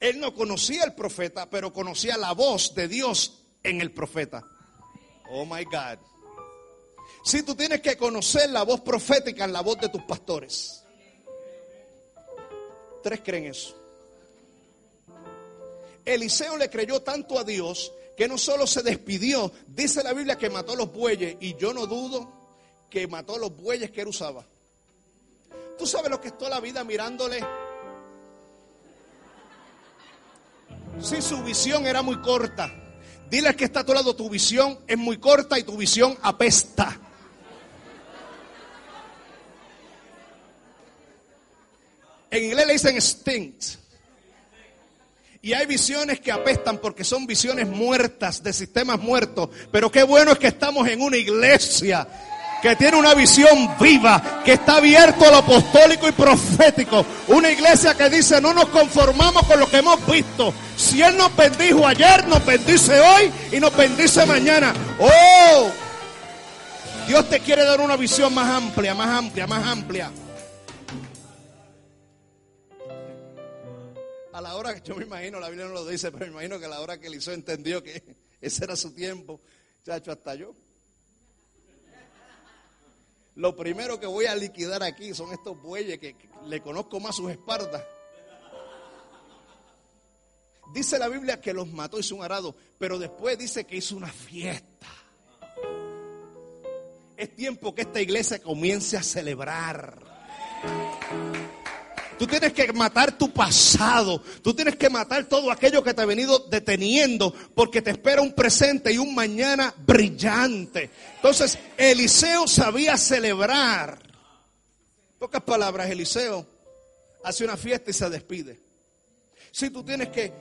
Él no conocía al profeta, pero conocía la voz de Dios en el profeta. Oh my God. Si tú tienes que conocer la voz profética en la voz de tus pastores. Tres creen eso. Eliseo le creyó tanto a Dios que no solo se despidió, dice la Biblia que mató los bueyes y yo no dudo que mató los bueyes que él usaba. Tú sabes lo que es toda la vida mirándole. Si su visión era muy corta, dile que está a tu lado, tu visión es muy corta y tu visión apesta. En inglés le dicen stint. Y hay visiones que apestan porque son visiones muertas, de sistemas muertos. Pero qué bueno es que estamos en una iglesia que tiene una visión viva, que está abierto a lo apostólico y profético. Una iglesia que dice, no nos conformamos con lo que hemos visto. Si Él nos bendijo ayer, nos bendice hoy y nos bendice mañana. Oh, Dios te quiere dar una visión más amplia, más amplia, más amplia. A la hora que yo me imagino, la Biblia no lo dice, pero me imagino que a la hora que Eliseo entendió que ese era su tiempo, chacho, hasta yo. Lo primero que voy a liquidar aquí son estos bueyes que, le conozco más sus espaldas. Dice la Biblia que los mató, hizo un arado, pero después dice que hizo una fiesta. Es tiempo que esta iglesia comience a celebrar. Tú tienes que matar tu pasado. Tú tienes que matar todo aquello que te ha venido deteniendo porque te espera un presente y un mañana brillante. Entonces, Eliseo sabía celebrar. pocas palabras, Eliseo hace una fiesta y se despide. Si tú tienes que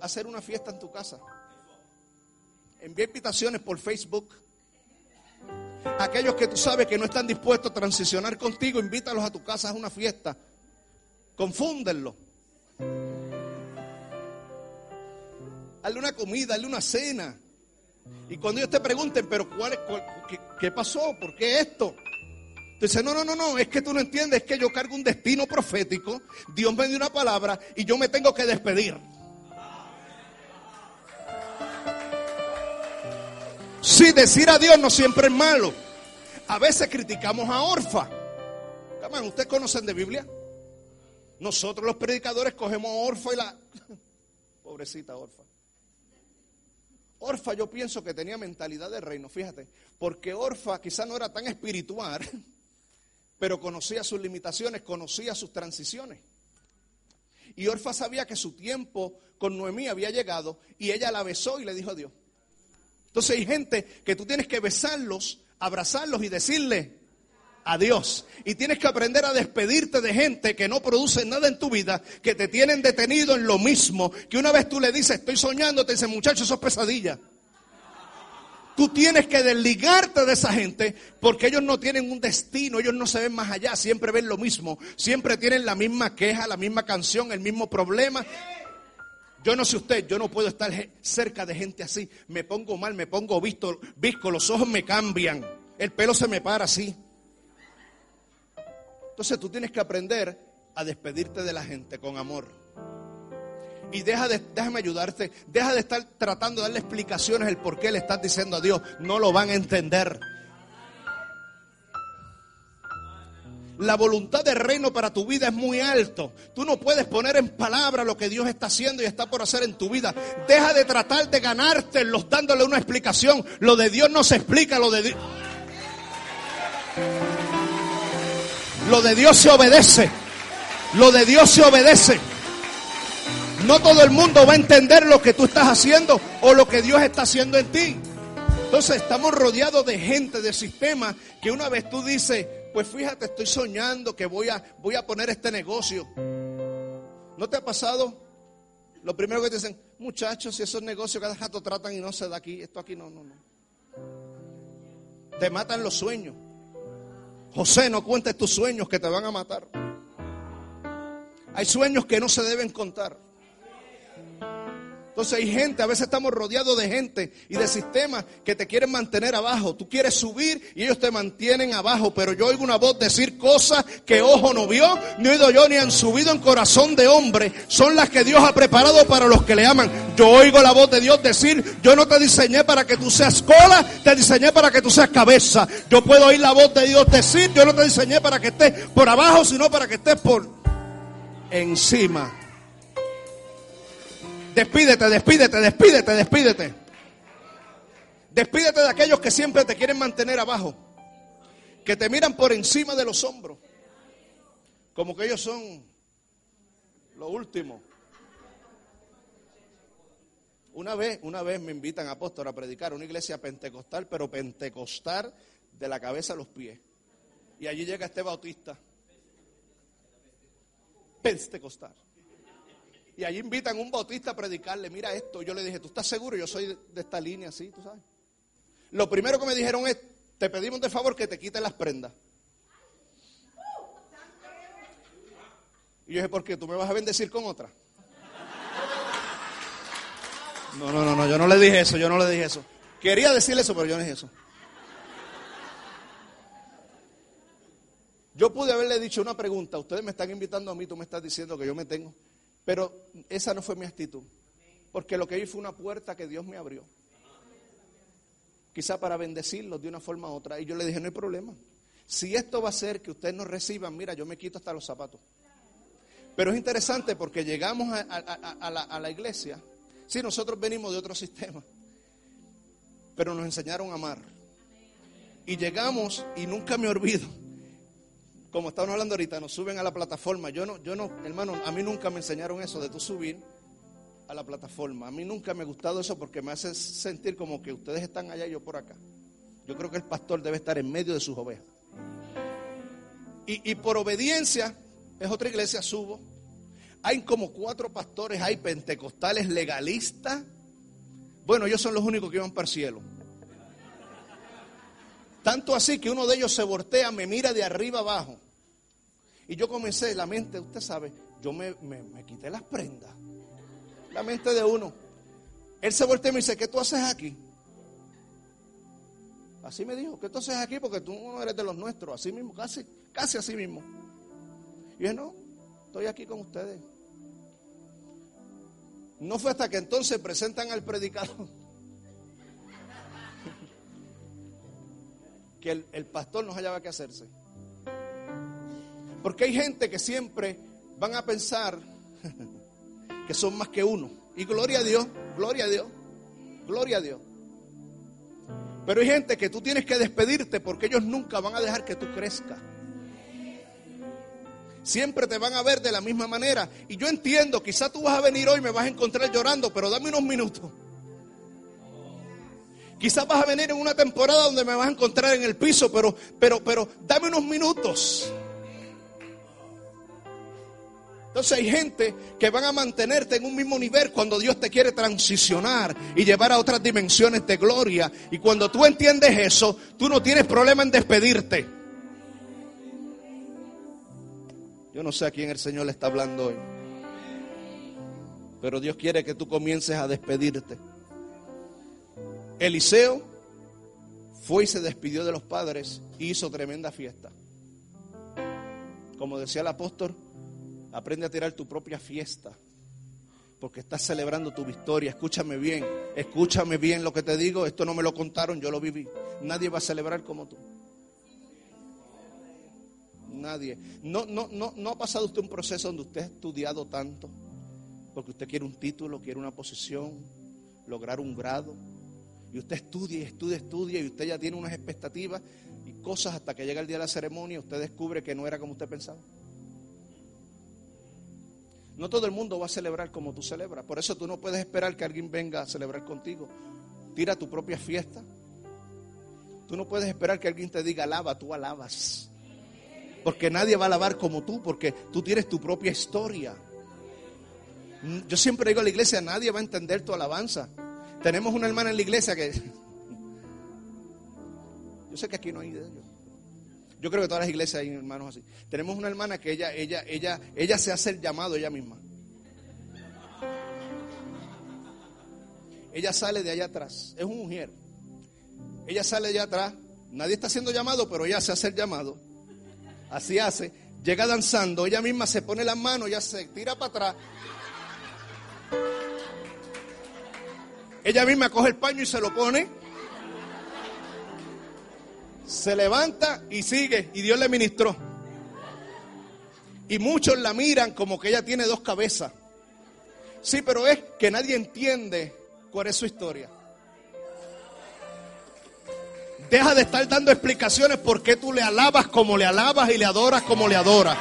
hacer una fiesta en tu casa, envía invitaciones por Facebook. Aquellos que tú sabes que no están dispuestos a transicionar contigo, invítalos a tu casa a una fiesta confúndenlo. Hazle una comida, hazle una cena. Y cuando ellos te pregunten, pero cuál, qué, pasó? ¿Por qué esto? Dices, no, no, no, no, es que tú no entiendes, es que yo cargo un destino profético, Dios me dio una palabra y yo me tengo que despedir. Sí, decir adiós no siempre es malo. A veces criticamos a Orfa. ¿Ustedes conocen de Biblia? Nosotros los predicadores cogemos a Orfa y la... Pobrecita Orfa. Orfa yo pienso que tenía mentalidad de reino, fíjate, porque Orfa quizá no era tan espiritual, pero conocía sus limitaciones, conocía sus transiciones. Y Orfa sabía que su tiempo con Noemí había llegado y ella la besó y le dijo adiós. Entonces hay gente que tú tienes que besarlos, abrazarlos y decirle, a Dios. Y tienes que aprender a despedirte de gente que no produce nada en tu vida, que te tienen detenido en lo mismo, que una vez tú le dices, estoy soñando, te dice, muchacho, eso es pesadilla. Tú tienes que desligarte de esa gente porque ellos no tienen un destino, ellos no se ven más allá, siempre ven lo mismo, siempre tienen la misma queja, la misma canción, el mismo problema. Yo no sé usted, yo no puedo estar cerca de gente así. Me pongo mal, me pongo visto, visco, los ojos me cambian, el pelo se me para así. Entonces tú tienes que aprender a despedirte de la gente con amor. Y deja de, déjame ayudarte, deja de estar tratando de darle explicaciones el por qué le estás diciendo a Dios. No lo van a entender. La voluntad del reino para tu vida es muy alto. Tú no puedes poner en palabra lo que Dios está haciendo y está por hacer en tu vida. Deja de tratar de ganarte los dándole una explicación. Lo de Dios no se explica, lo de Dios. Lo de Dios se obedece. Lo de Dios se obedece. No todo el mundo va a entender lo que tú estás haciendo o lo que Dios está haciendo en ti. Entonces estamos rodeados de gente, de sistemas, que una vez tú dices, pues fíjate, estoy soñando que voy a, voy a poner este negocio. ¿No te ha pasado? Lo primero que te dicen, muchachos, si esos negocios cada rato tratan y no se da aquí, esto aquí no, no, no. Te matan los sueños. José, no cuentes tus sueños que te van a matar. Hay sueños que no se deben contar. Entonces hay gente, a veces estamos rodeados de gente y de sistemas que te quieren mantener abajo. Tú quieres subir y ellos te mantienen abajo. Pero yo oigo una voz decir cosas que ojo no vio, ni oído yo, ni han subido en corazón de hombre. Son las que Dios ha preparado para los que le aman. Yo oigo la voz de Dios decir, yo no te diseñé para que tú seas cola, te diseñé para que tú seas cabeza. Yo puedo oír la voz de Dios decir, yo no te diseñé para que estés por abajo, sino para que estés por encima. Despídete, despídete, despídete, despídete. Despídete de aquellos que siempre te quieren mantener abajo. Que te miran por encima de los hombros. Como que ellos son lo último. Una vez, una vez me invitan a apóstol a predicar una iglesia pentecostal, pero pentecostal de la cabeza a los pies. Y allí llega este bautista. Pentecostal. Y allí invitan a un bautista a predicarle, mira esto. Yo le dije, ¿tú estás seguro? Yo soy de, esta línea, sí, tú sabes. Lo primero que me dijeron es, te pedimos de favor que te quites las prendas. Y yo dije, ¿por qué? ¿Tú me vas a bendecir con otra? No, no, no, no, yo no le dije eso, yo no le dije eso. Quería decirle eso, pero yo no dije eso. Yo pude haberle dicho una pregunta, ustedes me están invitando a mí, tú me estás diciendo que yo me tengo, pero esa no fue mi actitud, porque lo que vi fue una puerta que Dios me abrió, quizá para bendecirlos de una forma u otra, y yo le dije, no hay problema, si esto va a hacer que ustedes nos reciban, mira, yo me quito hasta los zapatos. Pero es interesante porque llegamos a, la, a la iglesia, sí, nosotros venimos de otro sistema, pero nos enseñaron a amar. Y llegamos, y nunca me olvido, como estamos hablando ahorita, nos suben a la plataforma. Yo no, yo no, hermano, a mí nunca me enseñaron eso de tú subir a la plataforma. A mí nunca me ha gustado eso porque me hace sentir como que ustedes están allá y yo por acá. Yo creo que el pastor debe estar en medio de sus ovejas. Y, y por obediencia, es otra iglesia, subo. Hay como cuatro pastores, hay pentecostales legalistas. Bueno, ellos son los únicos que van para el cielo. Tanto así que uno de ellos se voltea, me mira de arriba abajo. Y yo comencé, la mente, usted sabe, yo me, quité las prendas. La mente de uno. Él se voltea y me dice, ¿qué tú haces aquí? Así me dijo, ¿qué tú haces aquí? Porque tú no eres de los nuestros, así mismo, casi, casi así mismo. Y yo, no, estoy aquí con ustedes. No fue hasta que entonces presentan al predicador. Que el, pastor no hallaba que hacerse. Porque hay gente que siempre van a pensar que son más que uno. Y gloria a Dios, gloria a Dios, gloria a Dios. Pero hay gente que tú tienes que despedirte porque ellos nunca van a dejar que tú crezcas. Siempre te van a ver de la misma manera. Y yo entiendo, quizás tú vas a venir hoy y me vas a encontrar llorando, pero dame unos minutos. Quizás vas a venir en una temporada donde me vas a encontrar en el piso, pero, pero, pero dame unos minutos. Entonces hay gente que van a mantenerte en un mismo nivel cuando Dios te quiere transicionar y llevar a otras dimensiones de gloria. Y cuando tú entiendes eso, tú no tienes problema en despedirte. Yo no sé a quién el Señor le está hablando hoy. Pero Dios quiere que tú comiences a despedirte. Eliseo fue y se despidió de los padres y hizo tremenda fiesta. Como decía el apóstol, aprende a tirar tu propia fiesta. Porque estás celebrando tu victoria. Escúchame bien, escúchame bien lo que te digo. Esto no me lo contaron, yo lo viví. Nadie va a celebrar como tú. Nadie. No, no, no, no ha pasado usted un proceso donde usted ha estudiado tanto. Porque usted quiere un título, quiere una posición, lograr un grado y usted estudia y estudia, estudia y usted ya tiene unas expectativas y cosas hasta que llega el día de la ceremonia, usted descubre que no era como usted pensaba. No todo el mundo va a celebrar como tú celebras. Por eso tú no puedes esperar que alguien venga a celebrar contigo. Tira tu propia fiesta. Tú no puedes esperar que alguien te diga alaba, tú alabas. Porque nadie va a alabar como tú, porque tú tienes tu propia historia. Yo siempre digo a la iglesia, nadie va a entender tu alabanza. Tenemos una hermana en la iglesia que... Yo sé que aquí no hay. Yo creo que todas las iglesias hay hermanos así. Tenemos una hermana que ella, ella, ella, ella se hace el llamado ella misma. Ella sale de allá atrás. Es un mujer. Ella sale de allá atrás. Nadie está haciendo llamado, pero ella se hace el llamado. Así hace. Llega danzando. Ella misma se pone las manos, ella se tira para atrás Ella misma coge el paño y se lo pone. Se levanta y sigue. Y Dios le ministró. Y muchos la miran como que ella tiene dos cabezas. Sí, pero es que nadie entiende cuál es su historia. Deja de estar dando explicaciones por qué tú le alabas como le alabas y le adoras como le adoras.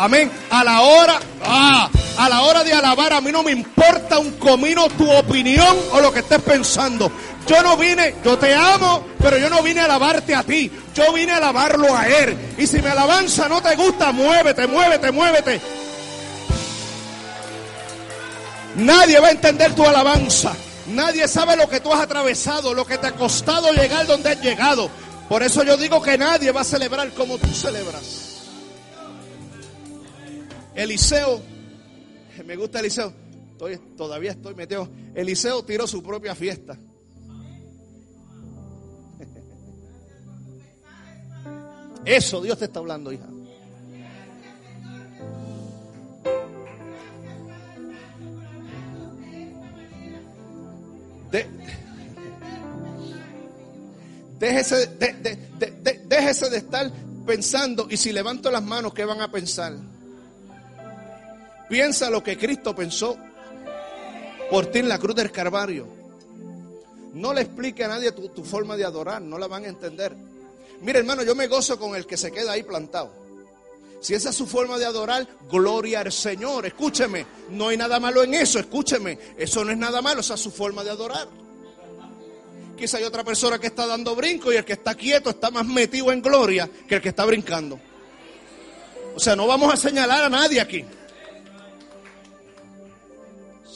Amén. A la hora, ah, a la hora de alabar, a mí no me importa un comino tu opinión o lo que estés pensando. Yo no vine, yo te amo, pero yo no vine a alabarte a ti. Yo vine a alabarlo a Él. Y si mi alabanza no te gusta, muévete, muévete, muévete. Nadie va a entender tu alabanza. Nadie sabe lo que tú has atravesado, lo que te ha costado llegar donde has llegado. Por eso yo digo que nadie va a celebrar como tú celebras. Eliseo, me gusta Eliseo, todavía estoy metido. Eliseo tiró su propia fiesta. Eso Dios te está hablando, hija. déjese, de, déjese de estar pensando y si levanto las manos, ¿qué van a pensar? Piensa lo que Cristo pensó por ti en la cruz del Carvario. No le explique a nadie tu, tu forma de adorar, no la van a entender. Mire hermano, yo me gozo con el que se queda ahí plantado. Si esa es su forma de adorar, gloria al Señor. Escúcheme, no hay nada malo en eso, escúcheme. Eso no es nada malo, esa es su forma de adorar. Quizá hay otra persona que está dando brinco y el que está quieto está más metido en gloria que el que está brincando. O sea, no vamos a señalar a nadie aquí.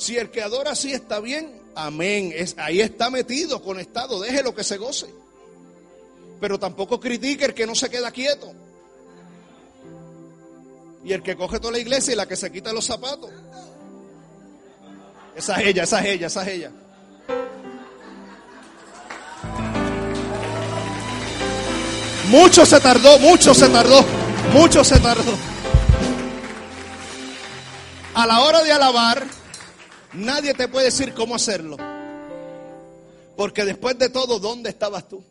Si el que adora así está bien, amén. Es, ahí está metido, conectado, déjelo que se goce. Pero tampoco critique el que no se queda quieto. Y el que coge toda la iglesia y la que se quita los zapatos. Esa es ella, esa es ella, esa es ella. Mucho se tardó, mucho se tardó, mucho se tardó. A la hora de alabar, nadie te puede decir cómo hacerlo. Porque después de todo, ¿dónde estabas tú?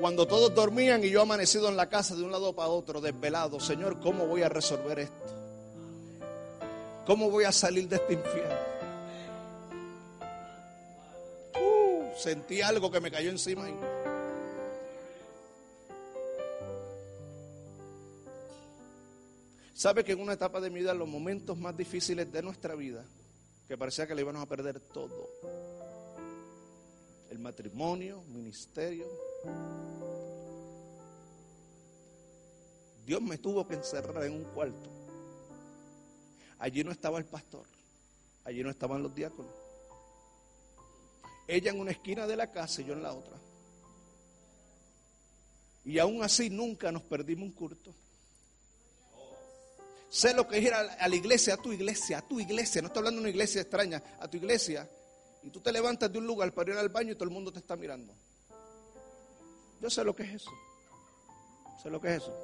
Cuando todos dormían y yo amanecido en la casa de un lado para otro, desvelado, Señor, ¿cómo voy a resolver esto? ¿Cómo voy a salir de este infierno? Uh, sentí algo que me cayó encima. ¿Sabe que en una etapa de mi vida, los momentos más difíciles de nuestra vida, que parecía que le íbamos a perder todo, el matrimonio, ministerio, Dios me tuvo que encerrar en un cuarto. Allí no estaba el pastor, allí no estaban los diáconos. Ella en una esquina de la casa y yo en la otra. Y aún así nunca nos perdimos un culto. Sé lo que es ir a la iglesia, a tu iglesia, a tu iglesia. No estoy hablando de una iglesia extraña, a tu iglesia. Y tú te levantas de un lugar para ir al baño y todo el mundo te está mirando. Yo sé lo que es eso. Sé lo que es eso.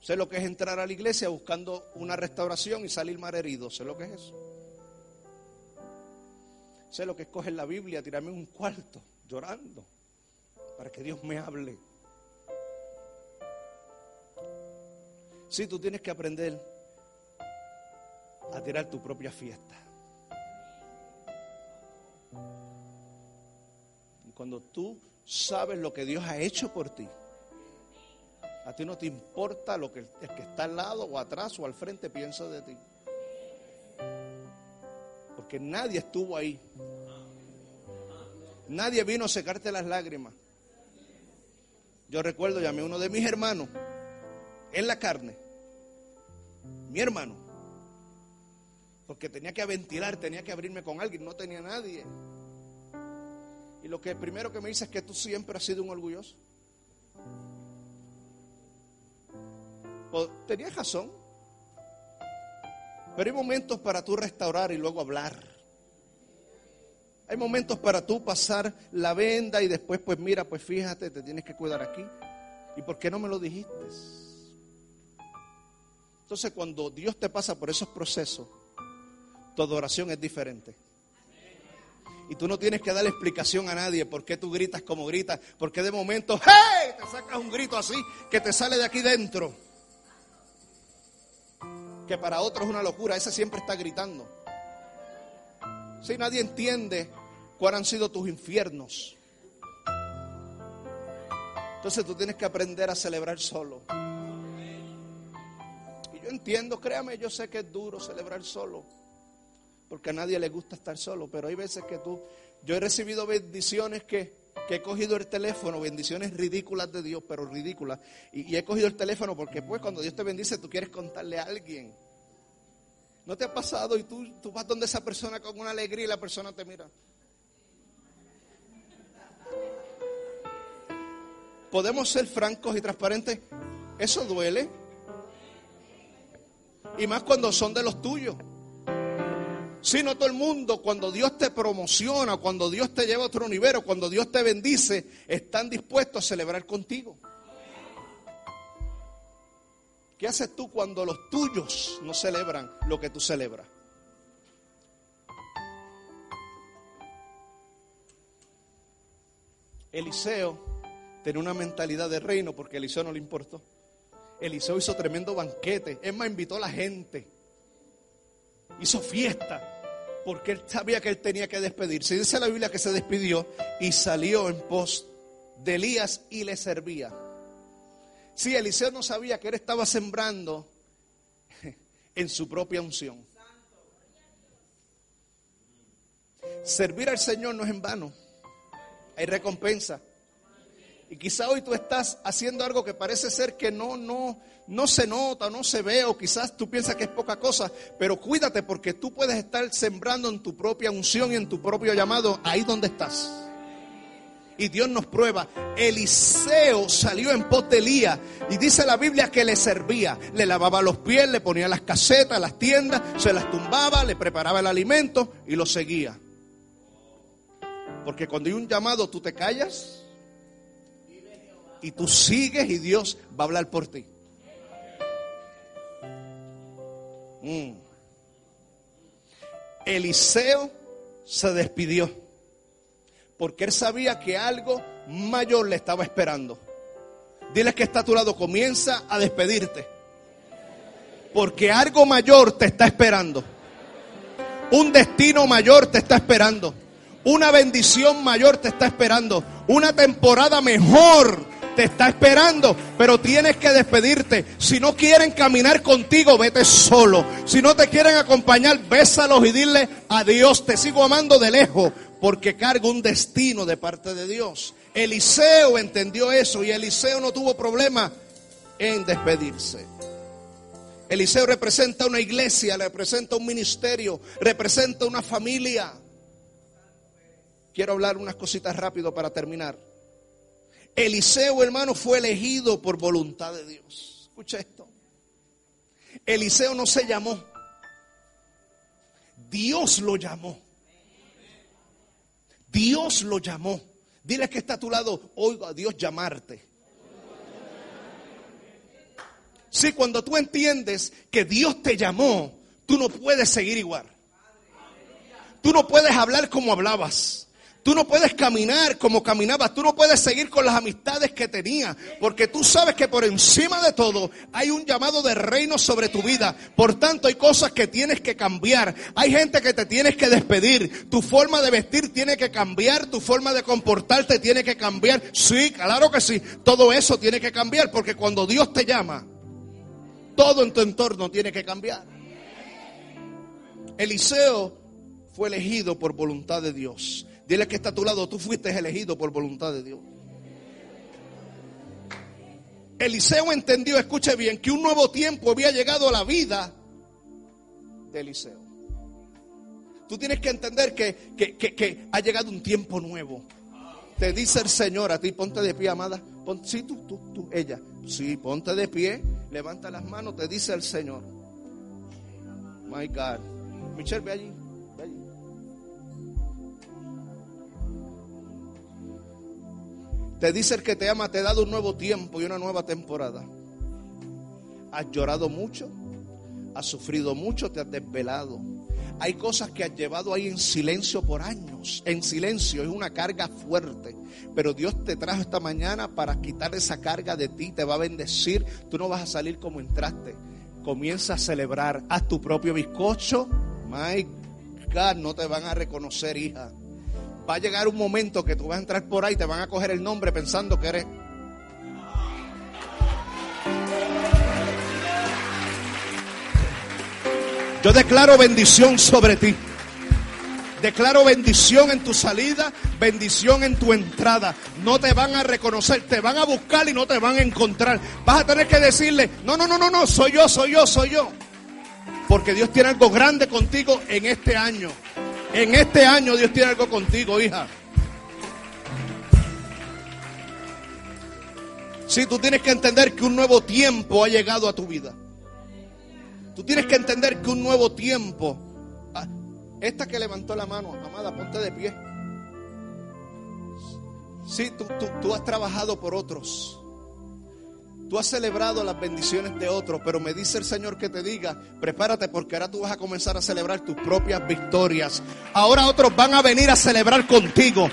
Sé lo que es entrar a la iglesia buscando una restauración y salir mal herido. Sé lo que es eso. Sé lo que es coger la Biblia, tirarme un cuarto llorando para que Dios me hable. Sí, tú tienes que aprender a tirar tu propia fiesta. Cuando tú sabes lo que Dios ha hecho por ti, a ti no te importa lo que el que está al lado o atrás o al frente piensa de ti. Porque nadie estuvo ahí. Nadie vino a secarte las lágrimas. Yo recuerdo, llamé a uno de mis hermanos en la carne, mi hermano, porque tenía que ventilar, tenía que abrirme con alguien, no tenía nadie. Y lo que primero que me dice es que tú siempre has sido un orgulloso. Pues, tenía razón. Pero hay momentos para tú restaurar y luego hablar. Hay momentos para tú pasar la venda y después, pues mira, pues fíjate, te tienes que cuidar aquí. ¿Y por qué no me lo dijiste? Entonces, cuando Dios te pasa por esos procesos, tu adoración es diferente. Y tú no tienes que darle explicación a nadie por qué tú gritas como gritas, porque de momento, ¡hey! Te sacas un grito así que te sale de aquí dentro que para otros es una locura, ese siempre está gritando. Si nadie entiende cuáles han sido tus infiernos. Entonces tú tienes que aprender a celebrar solo entiendo, créame, yo sé que es duro celebrar solo, porque a nadie le gusta estar solo, pero hay veces que tú, yo he recibido bendiciones que, que he cogido el teléfono, bendiciones ridículas de Dios, pero ridículas, y, he cogido el teléfono porque pues cuando Dios te bendice tú quieres contarle a alguien. ¿No te ha pasado y tú, tú vas donde esa persona con una alegría y la persona te mira? Podemos ser francos y transparentes. Eso duele. Y más cuando son de los tuyos. Si no todo el mundo, cuando Dios te promociona, cuando Dios te lleva a otro nivel, cuando Dios te bendice, están dispuestos a celebrar contigo. ¿Qué haces tú cuando los tuyos no celebran lo que tú celebras? Eliseo tenía una mentalidad de reino porque Eliseo no le importó. Eliseo hizo tremendo banquete. Más, invitó a la gente. Hizo fiesta. Porque él sabía que él tenía que despedirse. Dice la Biblia que se despidió y salió en pos de Elías y le servía. Sí, Eliseo no sabía que él estaba sembrando en su propia unción. Servir al Señor no es en vano hay recompensa. Y quizá hoy tú estás haciendo algo que parece ser que no, no, no se nota, no se ve, o quizás tú piensas que es poca cosa, pero cuídate porque tú puedes estar sembrando en tu propia unción y en tu propio llamado ahí donde estás. Y Dios nos prueba. Eliseo salió en pos y dice la Biblia que le servía. Le lavaba los pies, le ponía las casetas, las tiendas, se las tumbaba, le preparaba el alimento y lo seguía. Porque cuando hay un llamado, tú te callas y tú sigues y Dios va a hablar por ti. Mm. Eliseo se despidió porque él sabía que algo mayor le estaba esperando. Dile que está a tu lado, comienza a despedirte. Porque algo mayor te está esperando. Un destino mayor te está esperando. Una bendición mayor te está esperando. Una temporada mejor te está esperando, pero tienes que despedirte. Si no quieren caminar contigo, vete solo. Si no te quieren acompañar, bésalos y dile adiós. Te sigo amando de lejos porque cargo un destino de parte de Dios. Eliseo entendió eso y Eliseo no tuvo problema en despedirse. Eliseo representa una iglesia, representa un ministerio, representa una familia. Quiero hablar unas cositas rápido para terminar. Eliseo, hermano, fue elegido por voluntad de Dios. Escucha esto. Eliseo no se llamó. Dios lo llamó. Dios lo llamó. Dile que está a tu lado, oiga a Dios llamarte. Sí, cuando tú entiendes que Dios te llamó, tú no puedes seguir igual. Tú no puedes hablar como hablabas. Tú no puedes caminar como caminabas, tú no puedes seguir con las amistades que tenías, porque tú sabes que por encima de todo hay un llamado de reino sobre tu vida. Por tanto, hay cosas que tienes que cambiar. Hay gente que te tienes que despedir. Tu forma de vestir tiene que cambiar, tu forma de comportarte tiene que cambiar. Sí, claro que sí. Todo eso tiene que cambiar, porque cuando Dios te llama, todo en tu entorno tiene que cambiar. Eliseo fue elegido por voluntad de Dios. Dile que está a tu lado, tú fuiste elegido por voluntad de Dios. Eliseo entendió, escuche bien, que un nuevo tiempo había llegado a la vida de Eliseo. Tú tienes que entender que, ha llegado un tiempo nuevo. Te dice el Señor a ti, ponte de pie, amada. sí, tú, tú, tú, ella. Sí, ponte de pie, levanta las manos, te dice el Señor. My God. Michelle, ve allí. Te dice el que te ama, te ha dado un nuevo tiempo y una nueva temporada. Has llorado mucho, has sufrido mucho, te has desvelado. Hay cosas que has llevado ahí en silencio por años. En silencio, es una carga fuerte. Pero Dios te trajo esta mañana para quitar esa carga de ti, te va a bendecir. Tú no vas a salir como entraste. Comienza a celebrar. Haz tu propio bizcocho. My God, no te van a reconocer, hija va a llegar un momento que tú vas a entrar por ahí, te van a coger el nombre pensando que eres... Yo declaro bendición sobre ti. Declaro bendición en tu salida, bendición en tu entrada. No te van a reconocer, te van a buscar y no te van a encontrar. Vas a tener que decirle, no, no, no, no, no, soy yo, soy yo, soy yo. Porque Dios tiene algo grande contigo en este año. En este año Dios tiene algo contigo, hija. Sí, tú tienes que entender que un nuevo tiempo ha llegado a tu vida. Tú tienes que entender que un nuevo tiempo. Ah, esta que levantó la mano, amada, ponte de pie. Sí, tú, tú has trabajado por otros. Tú has celebrado las bendiciones de otros, pero me dice el Señor que te diga, prepárate porque ahora tú vas a comenzar a celebrar tus propias victorias. Ahora otros van a venir a celebrar contigo.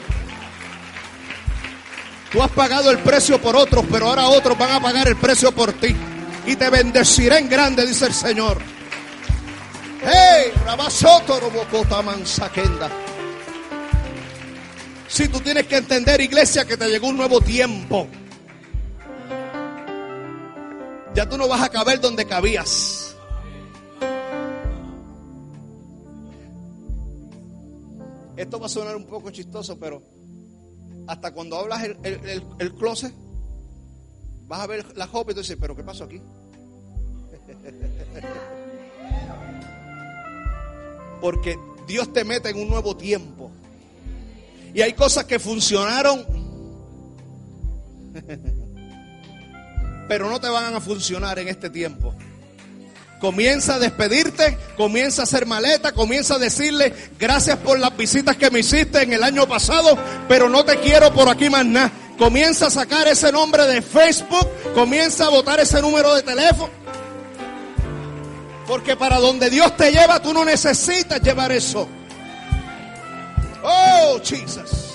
Tú has pagado el precio por otros, pero ahora otros van a pagar el precio por ti. Y te bendeciré en grande, dice el Señor. ¡Hey! Si tú tienes que entender, iglesia, que te llegó un nuevo tiempo. Ya tú no vas a caber donde cabías. Esto va a sonar un poco chistoso, pero hasta cuando hablas el, el, closet, vas a ver la jopa y tú dices, pero ¿qué pasó aquí? Porque Dios te mete en un nuevo tiempo. Y hay cosas que funcionaron, pero no te van a funcionar en este tiempo. Comienza a despedirte, comienza a hacer maleta, comienza a decirle gracias por las visitas que me hiciste en el año pasado, pero no te quiero por aquí más nada. Comienza a sacar ese nombre de Facebook, comienza a botar ese número de teléfono. Porque para donde Dios te lleva, tú no necesitas llevar eso. Oh, Jesus.